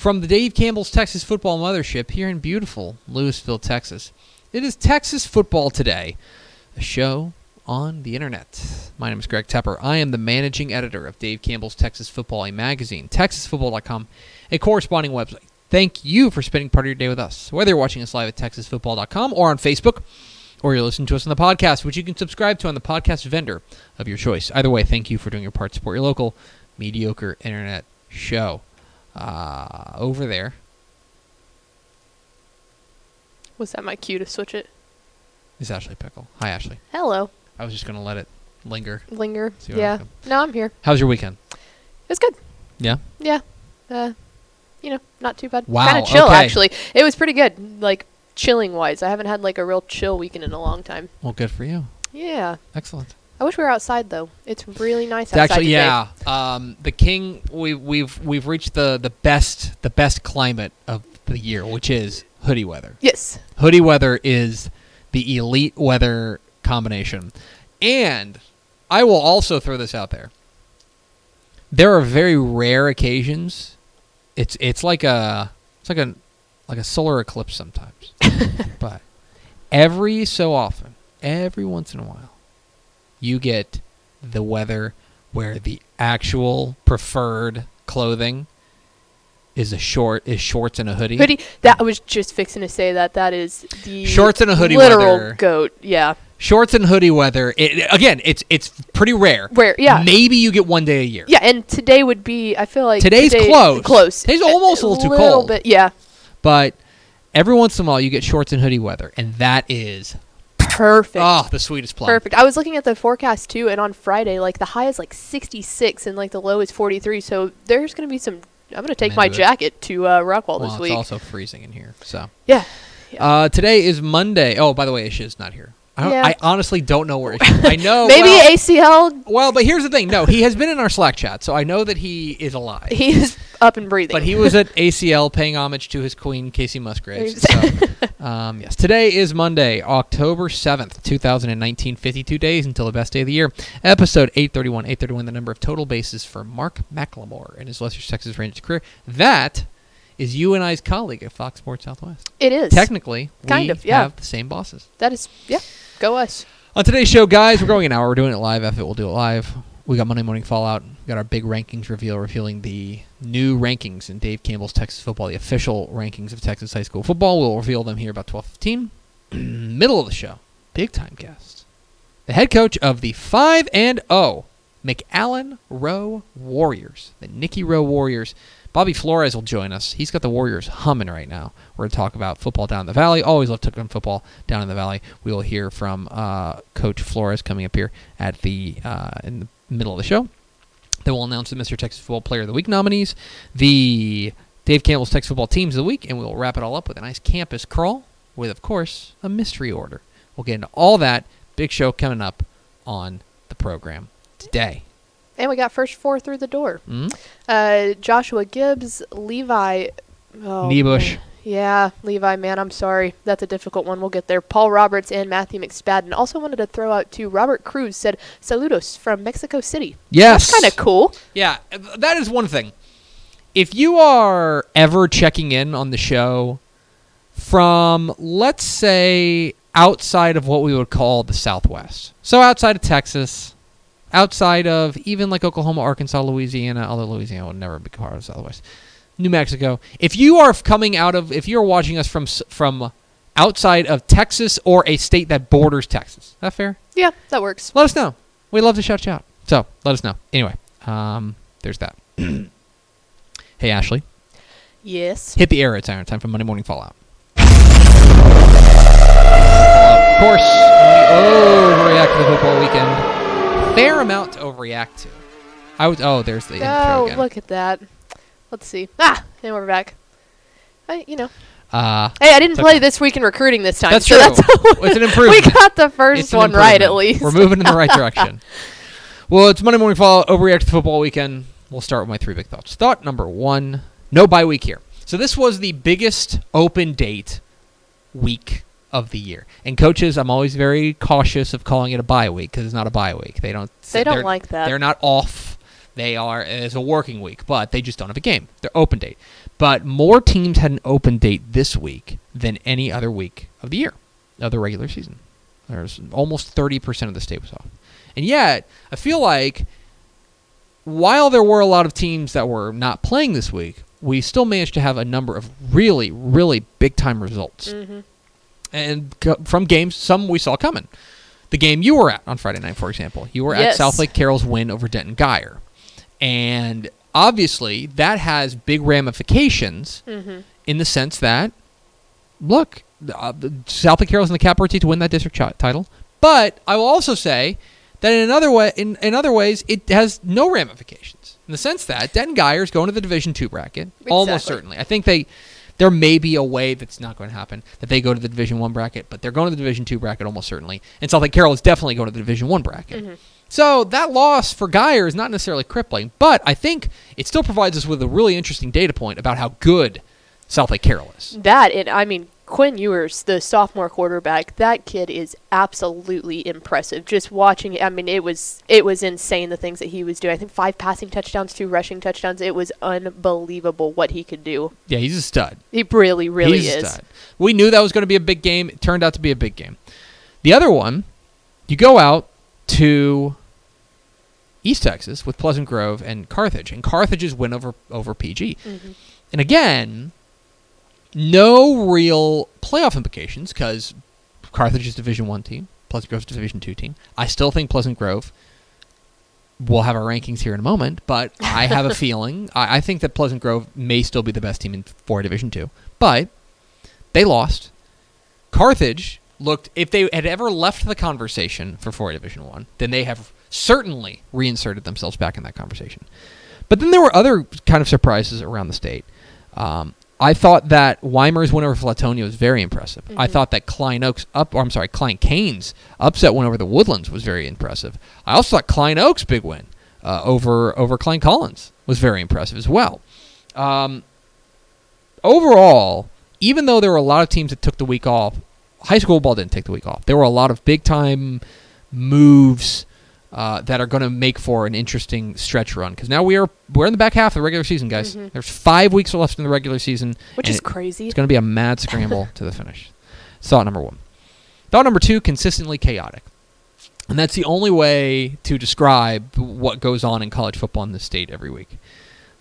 From the Dave Campbell's Texas Football Mothership here in beautiful Lewisville, Texas, it is Texas Football Today, a show on the internet. My name is Greg Tepper. I am the managing editor of Dave Campbell's Texas Football, a magazine, TexasFootball.com, a corresponding website. Thank you for spending part of your day with us, whether you're watching us live at TexasFootball.com or on Facebook, or you're listening to us on the podcast, which you can subscribe to on the podcast vendor of your choice. Either way, thank you for doing your part to support your local mediocre internet show. Uh, over there, Was that my cue to switch it? it? is Ashley Pickle. Hi, Ashley. Hello. I was just going to let it linger. Linger. See what yeah. happens. No, I'm here. How's your weekend? It was good. Yeah? Yeah. Uh, you know, not too bad. Wow, Kind of chill, okay. actually. It was pretty good. Like, chilling wise. I haven't had, like, a real chill weekend in a long time. Well, good for you. Yeah. Excellent. I wish we were outside, though. It's really nice It's outside actually, today. yeah. Um, the King, we, we've we've reached the, the best the best climate of the year, which is hoodie weather. Yes. Hoodie weather is the elite weather combination. And I will also throw this out there. There are very rare occasions. It's it's like a it's like a like a solar eclipse sometimes. but every so often, every once in a while, you get the weather where the actual preferred clothing is a short is shorts and a hoodie. Hoodie. That I was just fixing to say that. That is the Shorts and a hoodie literal weather. goat. Yeah. shorts and hoodie weather. It, again, it's it's pretty rare. Where? Yeah. Maybe you get one day a year. Yeah, and today would be. I feel like Today's today- close. Close. Today's almost a little too cold. Bit, yeah. But every once in a while, you get shorts and hoodie weather, and that is Perfect. oh the sweetest plum. Perfect. I was looking at the forecast too, and on Friday, like the high is like 66 and like the low is 43. So there's going to be some. I'm going to take my it. jacket to uh, Rockwell Well, this it's week. also freezing in here. So yeah. Yeah. uh, today is Monday. Oh, by the way, Ish is not here. I, Yeah. I honestly don't know where is. I know. Maybe well, ACL. well, but here's the thing. No, he has been in our Slack chat, so I know that he is alive. He is up and breathing. But he was at ACL paying homage to his queen, Kacey Musgraves. So, um, yes. Today is Monday, October 7th, 2019. 52 days until the best day of the year. Episode 831. 831, the number of total bases for Mark McLemore in his Lester Texas Rangers career. That is you and I's colleague at Fox Sports Southwest. it is. Technically, Kind we of, yeah. have the same bosses. That is. Yeah. Go us. On today's show, guys, we're going an hour. We're doing it live. If it will do it live. We got Monday Morning Fallout. We got our big rankings reveal, revealing the new rankings in Dave Campbell's Texas football, the official rankings of Texas high school football. We'll reveal them here about twelve fifteen. Middle of the show, big time guest, the head coach of the five and O McAllen Rowe Warriors, the Nikki Rowe Warriors. Bobby Flores will join us. He's got the Warriors humming right now. We're going to talk about football down in the valley. Always love talking football down in the valley. We will hear from uh, Coach Flores coming up here at the uh, in the middle of the show. Then we'll announce the Mr. Texas Football Player of the Week nominees, the Dave Campbell's Texas Football Teams of the Week, and we'll wrap it all up with a nice campus crawl with, of course, a mystery order. We'll get into all that. Big show coming up on the program today. And we got first four through the door. Mm? Uh, Joshua Gibbs, Levi. Oh, man. Yeah, Levi, man, I'm sorry. That's a difficult one. We'll get there. Paul Roberts and Matthew McSpadden. Also wanted to throw out to Robert Cruz said saludos from Mexico City. Yes. That's kind of cool. Yeah, that is one thing. If you are ever checking in on the show from, let's say, outside of what we would call the Southwest, so outside of Texas, outside of even like Oklahoma, Arkansas, Louisiana, although Louisiana would never be part of the Southwest, New Mexico. If you are coming out of, if you're watching us from from outside of Texas or a state that borders Texas, is that fair? Yeah, that works. let us know. We'd love to shout you out. So let us know. Anyway, um, there's that. hey, Ashley, Yes. hit the air. It's iron time for Monday Morning Fallout. of course, we overreact to the football weekend. Fair amount to overreact to. I was. Oh, there's the intro Oh, look at that. Let's see. Ah, and we're back. I, you know, Uh, Hey, I didn't play okay. this week in recruiting this time. That's so true. That's It's an improvement. we got the first one right at least. We're moving in the right direction. Well, it's Monday Morning Fall. Overreact to football weekend. We'll start with my three big thoughts. Thought number one: no bye week here. So this was the biggest open date week of the year. And coaches, I'm always very cautious of calling it a bye week because it's not a bye week. They don't. They don't like that. They're not off. They are as a working week, but they just don't have a game. They're open date. But more teams had an open date this week than any other week of the year of the regular season. There's almost 30% of the state was off. And yet, I feel like while there were a lot of teams that were not playing this week, we still managed to have a number of really, really big time results. Mhm. And from games, some we saw coming. The game you were at on Friday night, for example, you were at Yes. Southlake Carroll's win over Denton Guyer. And obviously, that has big ramifications Mhm. in the sense that, look, uh, Southlake Carroll's in the capital to win that district chi- title. But I will also say that in another way, in, in other ways, it has no ramifications in the sense that Denton Guyer's going to the Division Two bracket almost certainly. I think they. There may be a way that's not going to happen that they go to the Division One bracket, but they're going to the Division Two bracket almost certainly. And Southlake Carroll is definitely going to the Division One bracket. Mm-hmm. So that loss for Guyer is not necessarily crippling, but I think it still provides us with a really interesting data point about how good Southlake Carroll is. That and I mean Quinn Ewers, the sophomore quarterback, that kid is absolutely impressive. Just watching, I mean, it was it was insane the things that he was doing. I think five passing touchdowns, two rushing touchdowns. It was unbelievable what he could do. Yeah, he's a stud. He really, really he's is. a stud. We knew that was going to be a big game. It turned out to be a big game. The other one, you go out to East Texas with Pleasant Grove and Carthage, and Carthage's win over over PG. Mhm. And again, no real playoff implications because Carthage is Division One team, Pleasant Grove is Division Two team. I still think Pleasant Grove. We'll have our rankings here in a moment, but I have a feeling. I, I think that Pleasant Grove may still be the best team in four Division Two, but they lost. Carthage looked. If they had ever left the conversation for four Division One, then they have certainly reinserted themselves back in that conversation. But then there were other kind of surprises around the state. Um, I thought that Weimar's win over Flatonia was very impressive. I Mhm. thought that Klein Oaks up, or I'm sorry, Klein Cain's upset win over the Woodlands was very impressive. I also thought Klein Oaks big win uh, over over Klein Collins was very impressive as well. Um, overall, even though there were a lot of teams that took the week off, high school ball didn't take the week off. There were a lot of big time moves uh, that are going to make for an interesting stretch run because now we are we're in the back half of the regular season, guys. Mhm. There's five weeks left in the regular season, Which is it- crazy. it's going to be a mad scramble to the finish. Thought number one. Thought number two: consistently chaotic, and that's the only way to describe what goes on in college football in this state every week.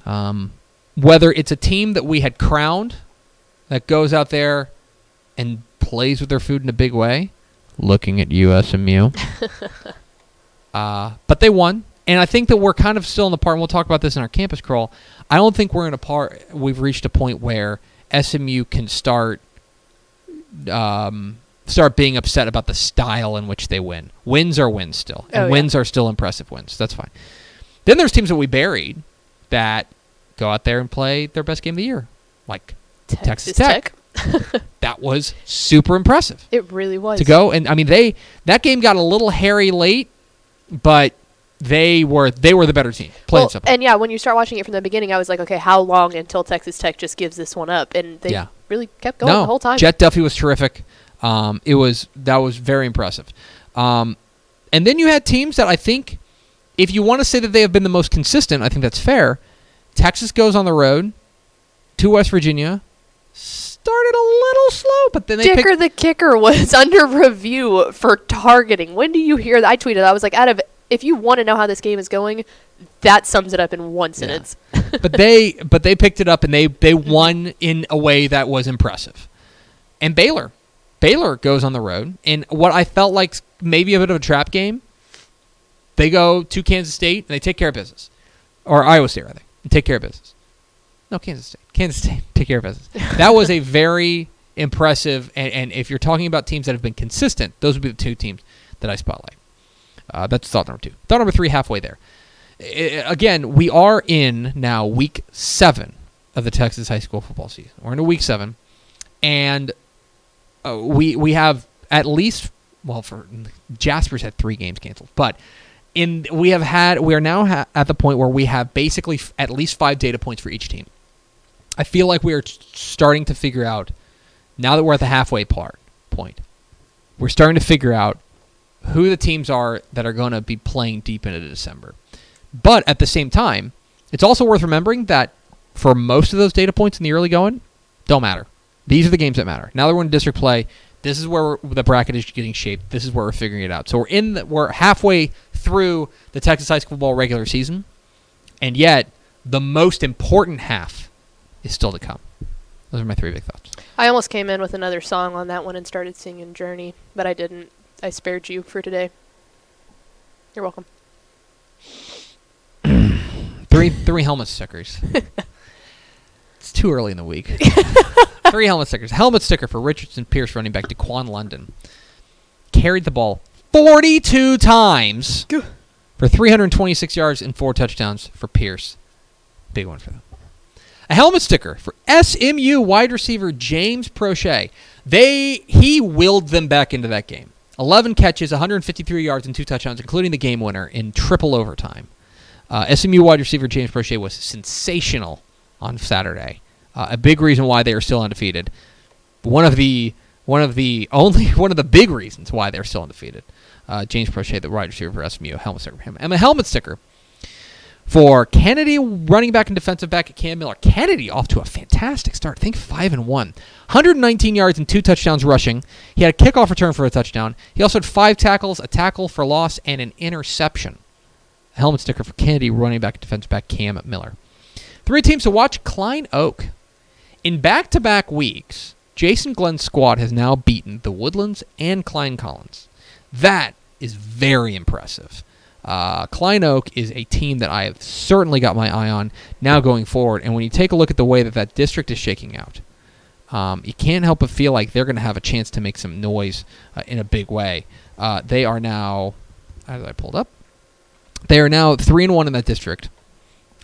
Um, whether it's a team that we had crowned that goes out there and plays with their food in a big way, looking at USMU. uh, but they won, and I think that we're kind of still in the part. And we'll talk about this in our campus crawl. I don't think we're in a part. We've reached a point where SMU can start um, start being upset about the style in which they win. Wins are wins still, and Oh, yeah. wins are still impressive wins. That's fine. Then there's teams that we buried that go out there and play their best game of the year, like Texas Tech. that was super impressive It really was. to go. And I mean, they that game got a little hairy late, but they were they were the better team. Plain Well, and simple. and yeah, when you start watching it from the beginning, I was like, okay, how long until Texas Tech just gives this one up? And they Yeah. really kept going no, the whole time. Jett Duffey was terrific. Um, it was that was very impressive. Um, and then you had teams that I think, if you want to say that they have been the most consistent, I think that's fair. Texas goes on the road to West Virginia. Started a little slow, but then they picked the kicker was under review for targeting. When do you hear that? I tweeted. I was like, out of if you want to know how this game is going, that sums it up in one sentence. but they but they picked it up and they they won in a way that was impressive. And Baylor, Baylor goes on the road in what I felt like maybe a bit of a trap game. They go to Kansas State and they take care of business, or Iowa State rather, and take care of business. No, Kansas State, Kansas State, take care of business. That was a very impressive. And, and if you're talking about teams that have been consistent, those would be the two teams that I spotlight. Uh, that's thought number two. Thought number three, halfway there again, we are in now week seven of the Texas high school football season. We're into week seven, and uh, we we have at least well for Jasper's had three games canceled, but in we have had we are now ha- at the point where we have basically f- at least five data points for each team. I feel like we are starting to figure out now that we're at the halfway part point. We're starting to figure out who the teams are that are going to be playing deep into December. But at the same time, it's also worth remembering that for most of those data points in the early going, don't matter. These are the games that matter. Now that we're in district play, this is where the bracket is getting shaped. This is where we're figuring it out. So we're in the, we're halfway through the Texas high school football regular season, and yet the most important half is still to come. Those are my three big thoughts. I almost came in with another song on that one and started singing Journey, but I didn't. I spared you for today. You're welcome. Three three helmet stickers. it's too early in the week. three helmet stickers. Helmet sticker for Richardson Pearce running back Daquan London. Carried the ball 42 times for 326 yards and four touchdowns for Pearce. Big one for them. A helmet sticker for SMU wide receiver James Proche. They he willed them back into that game. 11 catches, 153 yards, and two touchdowns, including the game winner in triple overtime. Uh, SMU wide receiver James Proche was sensational on Saturday. Uh, a big reason why they are still undefeated. One of the one of the only one of the big reasons why they're still undefeated. Uh, James Proche, the wide receiver for SMU, helmet sticker for him, and a helmet sticker for Kennedy, running back and defensive back at Cam Miller. Kennedy off to a fantastic start. I think five and one, 119 yards and two touchdowns rushing. He had a kickoff return for a touchdown. He also had five tackles, a tackle for loss, and an interception A helmet sticker for Kennedy, running back, defensive back Cam Miller. Three teams to watch Klein Oak. In back to back weeks, Jason Glenn's squad has now beaten the Woodlands and Klein Collins. That is very impressive. Uh, Klein Oak is a team that I have certainly got my eye on now going forward. And when you take a look at the way that that district is shaking out, um, you can't help but feel like they're going to have a chance to make some noise uh, in a big way. Uh, they are now, as I pulled up, they are now three and one in that district,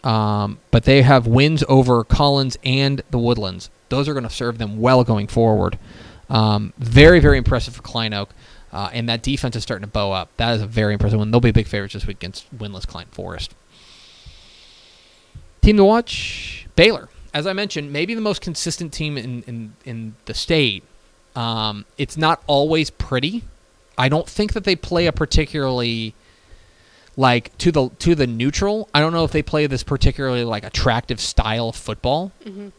um, but they have wins over Collins and the Woodlands. Those are going to serve them well going forward. Um, very, very impressive for Klein Oak, uh, and that defense is starting to bow up. That is a very impressive one. They'll be big favorites this week against winless Klein Forest. Team to watch: Baylor. As I mentioned, maybe the most consistent team in in, in the state. Um, it's not always pretty. I don't think that they play a particularly like to the to the neutral. I don't know if they play this particularly like attractive style of football.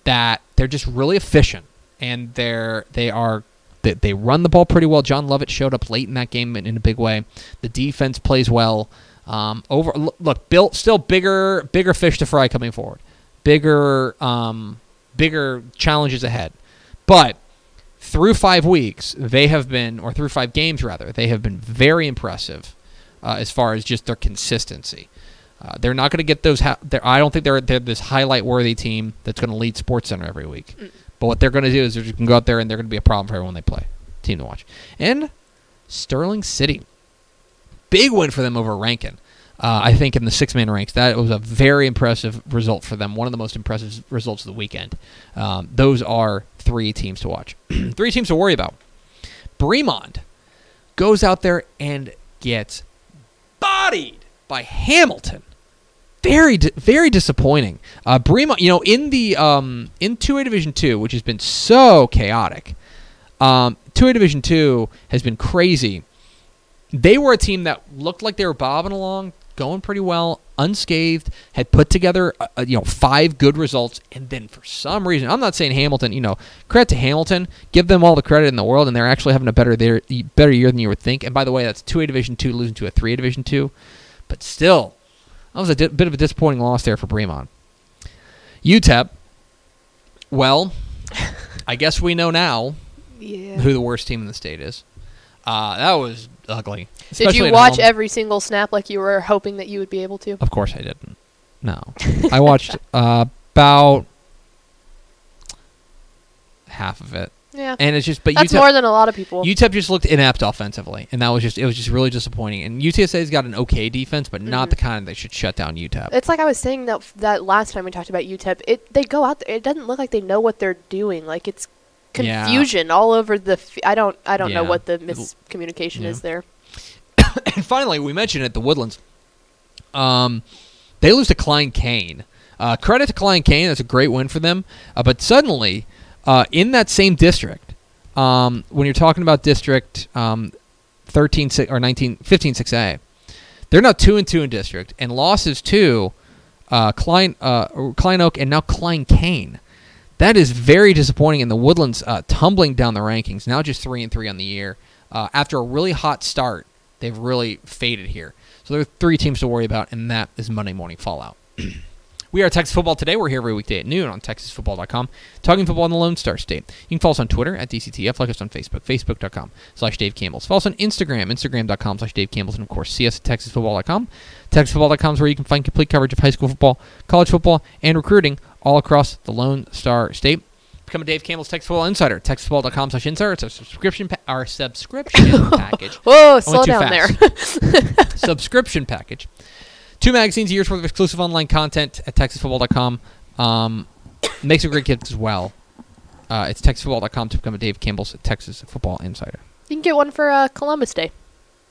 That they're just really efficient and they're they are they, they run the ball pretty well. John Lovett showed up late in that game in, in a big way. The defense plays well. Um, over look, Bill still bigger bigger fish to fry coming forward. Bigger um, bigger challenges ahead. But through five weeks, they have been, or through five games rather, they have been very impressive uh, as far as just their consistency. Uh, they're not going to get those. Ha- I don't think they're they're this highlight worthy team that's going to lead Sports Center every week. But what they're going to do is they're just going to go out there and they're going to be a problem for everyone they play. Team to watch. And Sterling City, big win for them over Rankin. Uh, I think in the six man ranks, that was a very impressive result for them. One of the most impressive results of the weekend. Um, those are three teams to watch. three teams to worry about. Bremond goes out there and gets bodied by Hamilton. Very, very disappointing. Uh, Bremond, you know, in the um, in two A Division Two, which has been so chaotic, um, two A Division Two has been crazy. They were a team that looked like they were bobbing along, going pretty well, unscathed. Had put together, uh, uh, you know, five good results, and then for some reason, I'm not saying Hamilton. You know, credit to Hamilton. Give them all the credit in the world, and they're actually having a better their, better year than you would think. And by the way, that's two A Division Two losing to a three A Division Two, but still, that was a di- bit of a disappointing loss there for Bremond. UTEP. Well, I guess we know now Yeah. who the worst team in the state is. Uh, that was ugly. Did you watch every single snap like you were hoping that you would be able to? Of course I didn't. No, I watched uh, about half of it, Yeah. and it's just. But That's UTEP, more than a lot of people. UTEP just looked inept offensively, and that was just it was just really disappointing. And UTSA's got an okay defense, but not Mhm. the kind that should shut down UTEP. It's like I was saying that that last time we talked about UTEP. It they go out there. It doesn't look like they know what they're doing. Like it's Yeah. confusion all over the. F- I don't. I don't know what the miscommunication yeah. is there. and finally, we mentioned at the Woodlands, um, they lose to Klein Cain. Uh, credit to Klein Cain, that's a great win for them. Uh, but suddenly, uh, in that same district, um, when you're talking about district um, 13 si- or 19, 15 6A, they're now two and two in district, and losses to uh, Klein uh, Klein Oak and now Klein Cain. That is very disappointing. In the Woodlands, uh, tumbling down the rankings, now just three and three on the year. Uh, after a really hot start, they've really faded here. So there are three teams to worry about, and that is Monday Morning Fallout. we are Texas Football Today. We're here every weekday at noon on TexasFootball.com, talking football in the Lone Star State. You can follow us on Twitter at DCTF, like us on Facebook, Facebook.com slash Dave Campbell's. Follow us on Instagram, Instagram.com slash Dave Campbell's, and of course, see us at TexasFootball.com. TexasFootball.com is where you can find complete coverage of high school football, college football, and recruiting all across the Lone Star State. Become a Dave Campbell's Texas Football Insider. TexasFootball.com slash insider. It's our subscription, pa- our subscription package. Whoa, slow down there. subscription package. Two magazines, a year's worth of exclusive online content at TexasFootball.com. Um, makes a great gift as well. Uh, it's TexasFootball.com to become a Dave Campbell's Texas Football Insider. you can get one for uh, Columbus Day.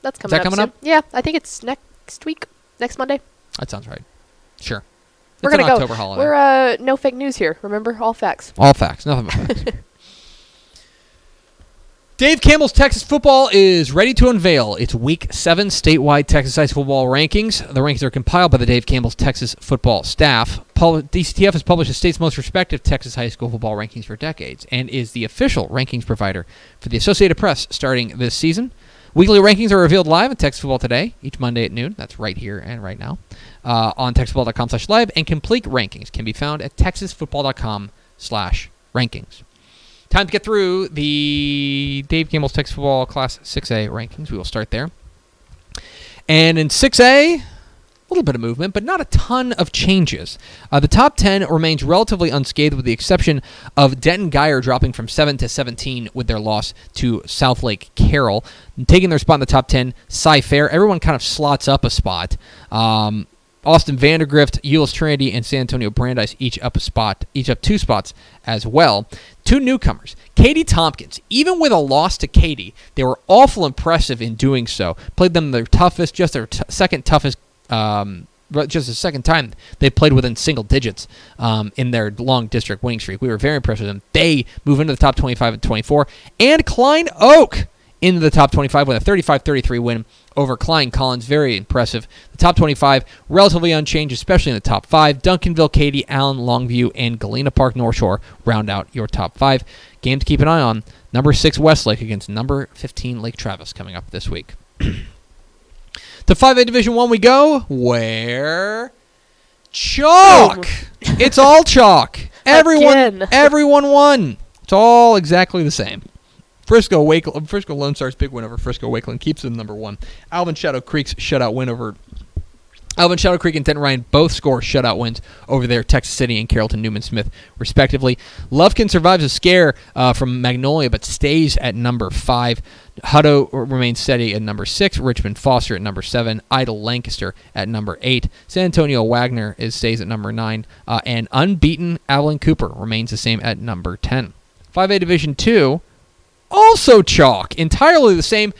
That's coming that up. coming soon. up? Yeah, I think it's next week, next Monday. That sounds right. Sure. We're It's gonna October go. holiday. We're uh, no fake news here. Remember, all facts. All facts, nothing but facts. Dave Campbell's Texas football is ready to unveil its Week 7 statewide Texas high school football rankings. The rankings are compiled by the Dave Campbell's Texas football staff. DCTF has published the state's most respected Texas high school football rankings for decades and is the official rankings provider for the Associated Press starting this season. Weekly rankings are revealed live at Texas Football Today each Monday at noon. That's right here and right now uh, on texasfootball.com slash live. And complete rankings can be found at texasfootball.com slash rankings. Time to get through the Dave Campbell's Texas Football Class 6A rankings. We will start there. And in 6A, a little bit of movement, but not a ton of changes. Uh, the top 10 remains relatively unscathed, with the exception of Denton Guyer dropping from 7 to 17 with their loss to Southlake Carroll. Taking their spot in the top 10, Cy Fair. Everyone kind of slots up a spot. Um, Austin Vandegrift, Euless Trinity, and San Antonio Brandeis each up a spot, each up two spots as well. Two newcomers, Katy Tompkins. Even with a loss to Katy, they were awful impressive in doing so. Played them their toughest, just their t- second toughest, um, just the second time they played within single digits um, in their long district winning streak. We were very impressed with them. They move into the top 25 and 24, and Klein Oak into the top 25 with a 35-33 win over Klein Collins. Very impressive. The top 25 relatively unchanged, especially in the top five. Duncanville, Katy, Allen, Longview, and Galena Park North Shore round out your top five. Game to keep an eye on: number six Westlake against number 15 Lake Travis coming up this week. to 5A Division One we go, where chalk. Oh. it's all chalk. Everyone, everyone won. It's all exactly the same. Frisco Wake Frisco Lone Star's big win over Frisco Wakeland keeps them number one. Alvin Shadow Creek's shutout win over Alvin Shadow Creek and Denton Ryan both score shutout wins over their Texas City and Carrollton Newman Smith, respectively. Lufkin survives a scare uh, from Magnolia but stays at number five. Hutto remains steady at number six. Richmond Foster at number seven. Idle Lancaster at number eight. San Antonio Wagner is stays at number nine, uh, and unbeaten Abilene Cooper remains the same at number ten. 5A Division two also chalk, entirely the same.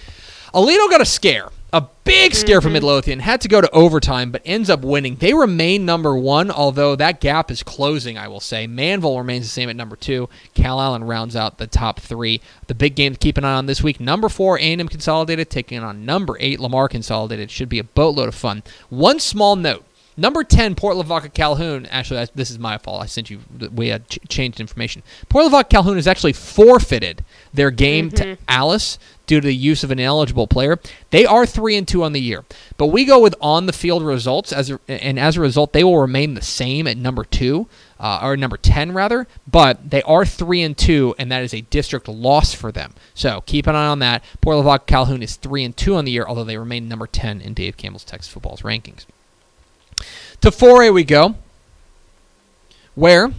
Aledo got a scare, a big scare from mm-hmm. Midlothian, had to go to overtime, but ends up winning. They remain number one, although that gap is closing, I will say. Manvel remains the same at number two. Calallen rounds out the top three. The big game to keep an eye on this week, number four, A&M Consolidated, taking on number eight, Lamar Consolidated. Should be a boatload of fun. One small note. Number 10, Port Lavaca Calhoun. Actually, I, this is my fault. I sent you, we had ch- changed information. Port Lavaca Calhoun is actually forfeited their game to Alice due to the use of an ineligible player. They are 3 and 2 on the year. But we go with on the field results, as a, and as a result, they will remain the same at number 2, uh, or number 10 rather. But they are 3 and 2, and that is a district loss for them. So keep an eye on that. Port Lavaca Calhoun is 3 and 2 on the year, although they remain number 10 in Dave Campbell's Texas football's rankings. To 4A we go, where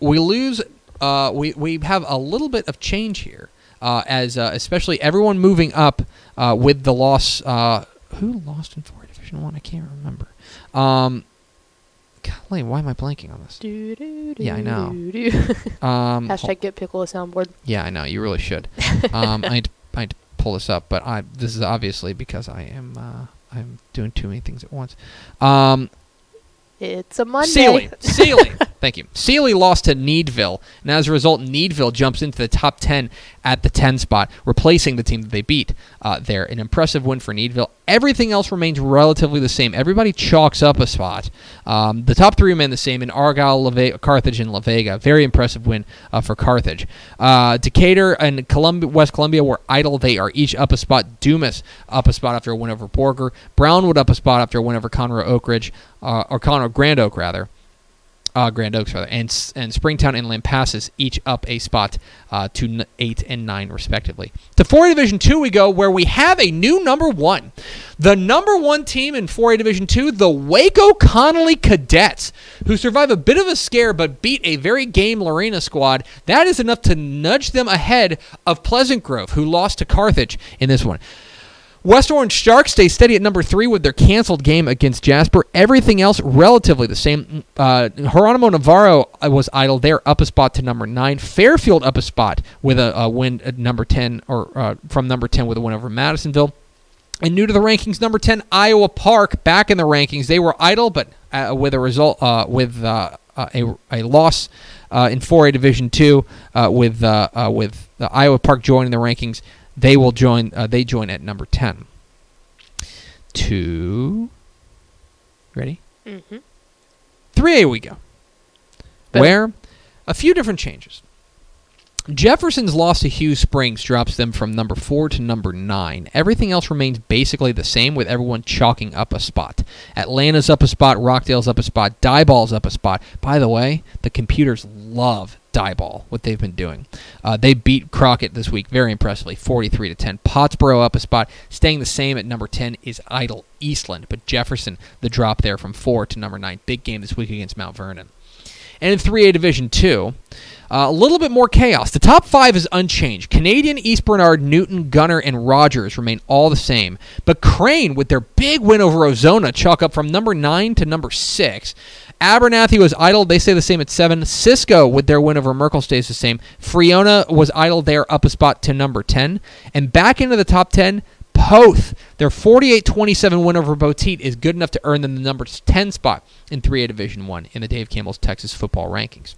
we lose. Uh, we we have a little bit of change here, uh, as uh, especially everyone moving up uh, with the loss. Uh, who lost in 4A Division One? I? can't remember. Um, golly, why am I blanking on this? Do, do, Yeah, I know. do, do. Um, Hashtag get pickle a soundboard. Yeah, I know. You really should. um, I need, to, I need to pull this up, but I this is obviously because I am uh, I'm doing too many things at once. Um, It's a Monday. Sealy, Sealy. Thank you. Sealy lost to Needville, and as a result, Needville jumps into the top 10 at the 10 spot, replacing the team that they beat uh, there. An impressive win for Needville. Everything else remains relatively the same. Everybody chalks up a spot. Um, the top three remain the same in Argyle, Lave- Carthage, and La Vega. Very impressive win uh, for Carthage. Uh, Decatur and Columbia, West Columbia were idle. They are each up a spot. Dumas up a spot after a win over Borger. Brownwood up a spot after a win over Conroe Oak Ridge, uh, or Conroe Grand Oak, rather uh, Grand Oaks rather, and and Springtown and Lampasas each up a spot uh, to n- eight and nine respectively. To 4A Division Two we go, where we have a new number one, the number one team in 4A Division Two, the Waco Connolly Cadets, who survive a bit of a scare but beat a very game Lorena squad. That is enough to nudge them ahead of Pleasant Grove, who lost to Carthage in this one. West Orange Sharks stay steady at number three with their canceled game against Jasper. Everything else relatively the same. Uh, Geronimo Navarro uh, was idle there, up a spot to number nine. Fairfield up a spot with a, a win at number ten, or uh, from number ten with a win over Madisonville. And new to the rankings, number ten Iowa Park back in the rankings. They were idle, but uh, with a result uh, with uh, a, a loss in 4A Division Two with with Iowa Park joining the rankings. They will join. Uh, they join at number ten. Two. Ready? Mm-hmm. 3A we go. Boom. Where a few different changes. Jefferson's loss to Hughes Springs drops them from number 4 to number 9. Everything else remains basically the same with everyone chalking up a spot. Atlanta's up a spot, Rockdale's up a spot, Diboll's up a spot. By the way, the computers love Diboll, what they've been doing. Uh, they beat Crockett this week very impressively, 43 to 10. Pottsboro up a spot, staying the same at number 10 is Idle Eastland, but Jefferson the drop there from 4 to number 9. Big game this week against Mount Vernon. And in 3A Division 2, uh, a little bit more chaos. The top five is unchanged. Canadian, East Bernard, Newton, Gunter, and Rogers remain all the same. But Crane, with their big win over Ozona, chalk up from number 9 to number 6. Abernathy was idle. They stay the same at 7. Cisco, with their win over Merkel, stays the same. Friona was idle there, up a spot to number 10. And back into the top 10, Poth, their 48-27 win over Poteet is good enough to earn them the number 10 spot in 3A Division 1 in the Dave Campbell's Texas football rankings.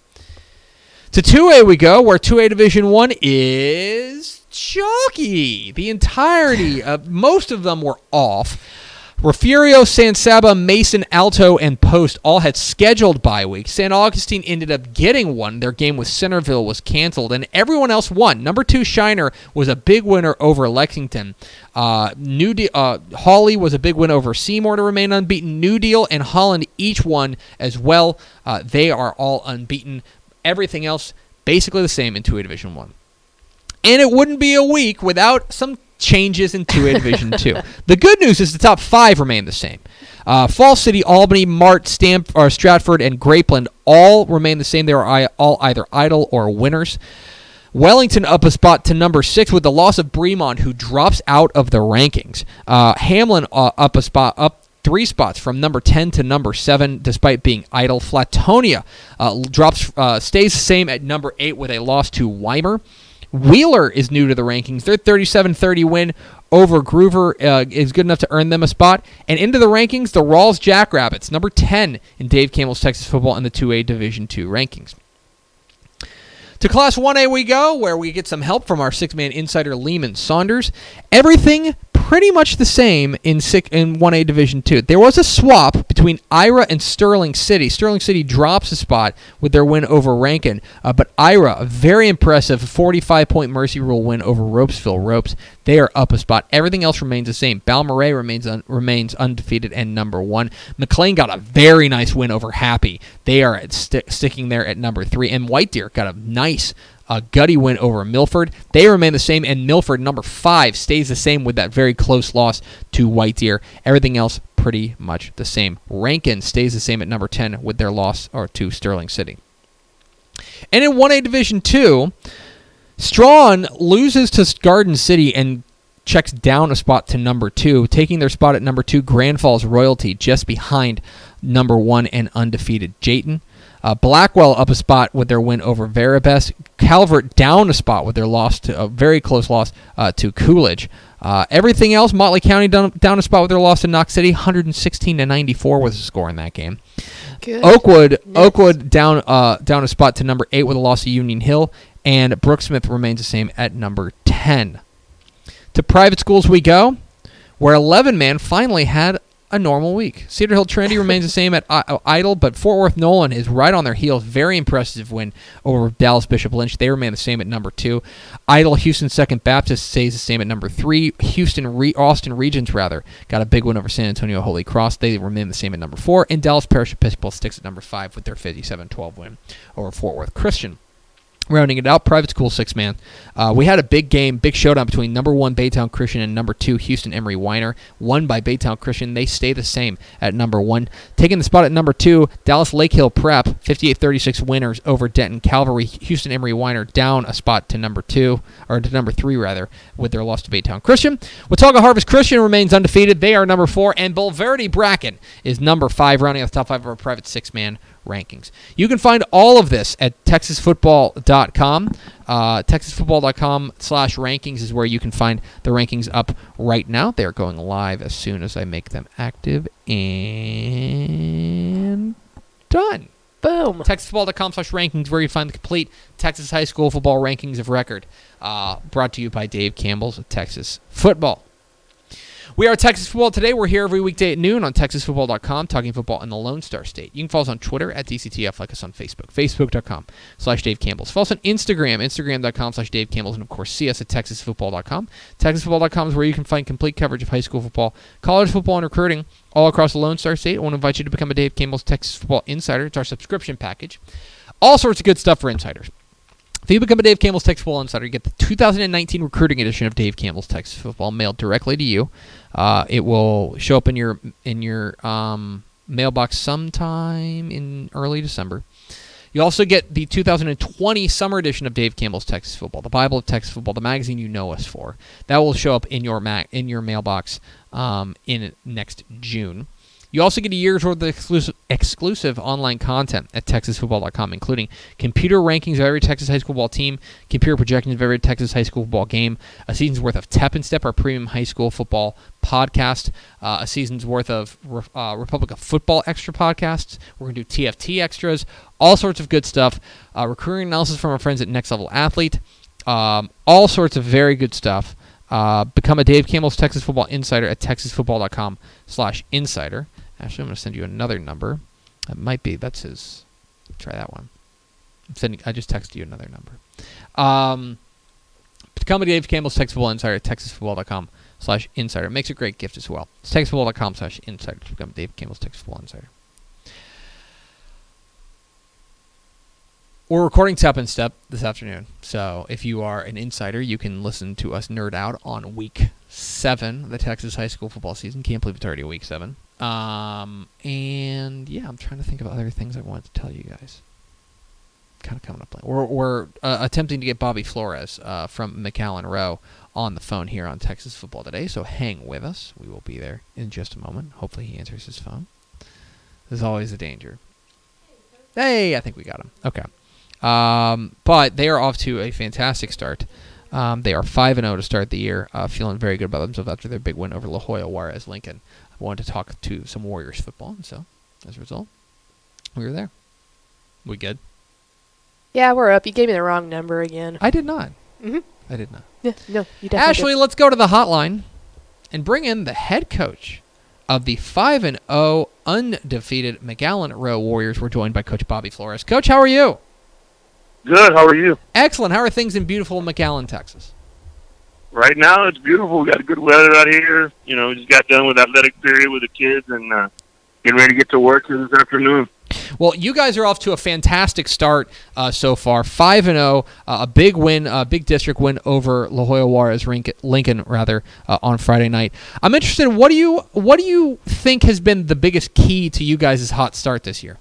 To 2A we go, where 2A Division 1 is chalky. The entirety, of most of them were off. Refugio, San Saba, Mason, Alto, and Post all had scheduled bye weeks. San Augustine ended up getting one. Their game with Centerville was canceled, and everyone else won. Number two, Shiner was a big winner over Lexington. Uh, New De- uh, Hawley was a big win over Seymour to remain unbeaten. New Deal and Holland each won as well. Uh, they are all unbeaten. Everything else basically the same in 2A Division 1. And it wouldn't be a week without some changes in 2A Division 2. The good news is the top five remain the same. Uh, Falls City, Albany, Mart, Stamp, or Stratford, and Grapeland all remain the same. They are all either idle or winners. Wellington up a spot to number six with the loss of Bremond, who drops out of the rankings. Uh, Hamlin uh, up a spot, up three spots from number 10 to number 7 despite being idle. Flatonia uh, drops uh, stays the same at number 8 with a loss to weimar wheeler is new to the rankings. Their 37-30 win over gruver uh, is good enough to earn them a spot. And into the rankings the rawls jackrabbits number 10 in dave campbell's texas football in the 2a division 2 rankings to Class 1A we go, where we get some help from our six-man insider Lehman Saunders. Everything pretty much the same in six, in 1A Division 2. There was a swap between Ira and Sterling City. Sterling City drops a spot with their win over Rankin, uh, but Ira, a very impressive 45-point Mercy Rule win over Ropesville Ropes. They are up a spot. Everything else remains the same. Balmorhea remains un- remains undefeated and number one. McLean got a very nice win over Happy. They are sti- sticking there at number three. And White Deer got a nice uh, gutty win over Milford. They remain the same, and Milford, number five, stays the same with that very close loss to White Deer. Everything else pretty much the same. Rankin stays the same at number 10 with their loss or to Sterling City. And in 1A Division 2, Strawn loses to Garden City and checks down a spot to number two, taking their spot at number two, Grand Falls Royalty, just behind number one and undefeated Jayton. Uh, Blackwell up a spot with their win over Veribest. Calvert down a spot with their loss to a very close loss uh, to Coolidge. Uh, everything else, Motley County down, down a spot with their loss to Knox City, 116 to 94 was the score in that game. Good. Oakwood. Oakwood down uh, down a spot to number eight with a loss to Union Hill, and Brooksmith remains the same at number 10. To private schools we go, where 11 man finally had a normal week. Cedar Hill Trinity remains the same at I- Idle, but Fort Worth Nolan is right on their heels. Very impressive win over Dallas Bishop Lynch. They remain the same at number two. Idle Houston Second Baptist stays the same at number three. Houston Re- Austin Regents rather got a big win over San Antonio Holy Cross. They remain the same at number four. And Dallas Parish Episcopal sticks at number five with their 57-12 win over Fort Worth Christian. Rounding it out, private school six man. Uh, we had a big game, big showdown between number one Baytown Christian and number two Houston Emery Weiner. Won by Baytown Christian. They stay the same at number one. Taking the spot at number two, Dallas Lakehill Prep, 58-36 winners over Denton Calvary. Houston Emery Weiner down a spot to number two, or to number three rather, with their loss to Baytown Christian. Watauga Harvest Christian remains undefeated. They are number four, and Bulverde Bracken is number five, rounding out the top five of our private six man rankings. You can find all of this at texasfootball.com. Uh, texasfootball.com slash rankings is where you can find the rankings up right now. They are going live as soon as I make them active and done. Boom. TexasFootball.com slash rankings where you find the complete Texas high school football rankings of record. Uh, brought to you by Dave Campbell's of Texas Football. We are Texas Football today. We're here every weekday at noon on TexasFootball.com, talking football in the Lone Star State. You can follow us on Twitter at DCTF, like us on Facebook, Facebook.com slash Dave Campbell's. Follow us on Instagram, Instagram.com slash Dave Campbell's, and of course, see us at TexasFootball.com. TexasFootball.com is where you can find complete coverage of high school football, college football, and recruiting all across the Lone Star State. I want to invite you to become a Dave Campbell's Texas Football Insider. It's our subscription package. All sorts of good stuff for insiders. If you become a Dave Campbell's Texas Football Insider, you get the 2019 recruiting edition of Dave Campbell's Texas Football mailed directly to you. Uh, it will show up in your in your um, mailbox sometime in early December. You also get the 2020 summer edition of Dave Campbell's Texas Football, the Bible of Texas Football, the magazine you know us for. That will show up in your ma- in your mailbox um, in next June. You also get a year's worth of exclusive, exclusive online content at TexasFootball.com, including computer rankings of every Texas high school football team, computer projections of every Texas high school football game, a season's worth of Tep and Step, our premium high school football podcast, uh, a season's worth of Re- uh, Republic of Football extra podcasts. We're going to do TFT extras, all sorts of good stuff. Uh, recurring analysis from our friends at Next Level Athlete, um, all sorts of very good stuff. Uh, become a Dave Campbell's Texas Football Insider at texasfootball.com slash insider. Actually, I'm going to send you another number. That might be, that's his. Try that one. I'm sending, I just texted you another number. Um, a Dave Campbell's Texas Football Insider at texasfootball.com slash insider. It makes a great gift as well. It's texasfootball.com slash insider to become Dave Campbell's Texas Football Insider. We're recording Step and Step this afternoon. So if you are an insider, you can listen to us nerd out on week seven of the Texas high school football season. Can't believe it's already week seven. Um, and yeah, I'm trying to think of other things I wanted to tell you guys. Kind of coming up. We're, we're uh, attempting to get Bobby Flores uh, from McAllen Rowe on the phone here on Texas Football today. So hang with us. We will be there in just a moment. Hopefully he answers his phone. There's always a danger. Hey, I think we got him. Okay. Um, but they are off to a fantastic start. Um, they are 5 0 to start the year, uh, feeling very good about themselves after their big win over La Joya Juarez Lincoln. I wanted to talk to some Warriors football, and so as a result, we were there. We good? Yeah, we're up. You gave me the wrong number again. I did not. Mm-hmm. I did not. Yeah, no, you definitely Ashley, let's go to the hotline and bring in the head coach of the 5 and 0 undefeated McAllen Rowe Warriors. We're joined by Coach Bobby Flores. Coach, how are you? Good. How are you? Excellent. How are things in beautiful McAllen, Texas? Right now, it's beautiful. We got good weather out here. You know, we just got done with athletic period with the kids and uh, getting ready to get to work this afternoon. Well, you guys are off to a fantastic start uh, so far. Five and zero, uh, a big win, a big district win over La Joya Juarez Lincoln rather uh, on Friday night. I'm interested. What do you what do you think has been the biggest key to you guys' hot start this year?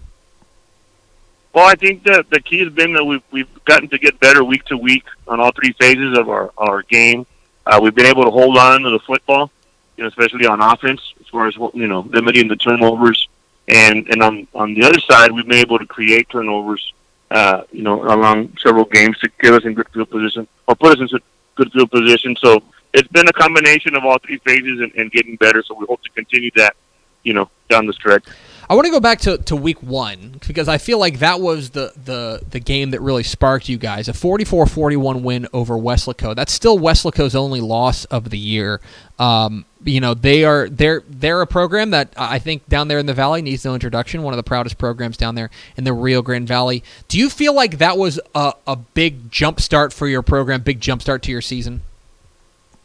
Well, I think that the key has been that we've we've gotten to get better week to week on all three phases of our our game. Uh, we've been able to hold on to the football, you know, especially on offense, as far as you know, limiting the turnovers and and on on the other side, we've been able to create turnovers, uh, you know, along several games to get us in good field position or put us in good field position. So it's been a combination of all three phases and, and getting better. So we hope to continue that, you know, down the stretch. I want to go back to, to week one because I feel like that was the, the, the game that really sparked you guys. A 44 41 win over Weslaco. That's still Weslaco's only loss of the year. Um, you know, they are they're they're a program that I think down there in the valley needs no introduction. One of the proudest programs down there in the Rio Grande Valley. Do you feel like that was a, a big jump start for your program, big jump start to your season?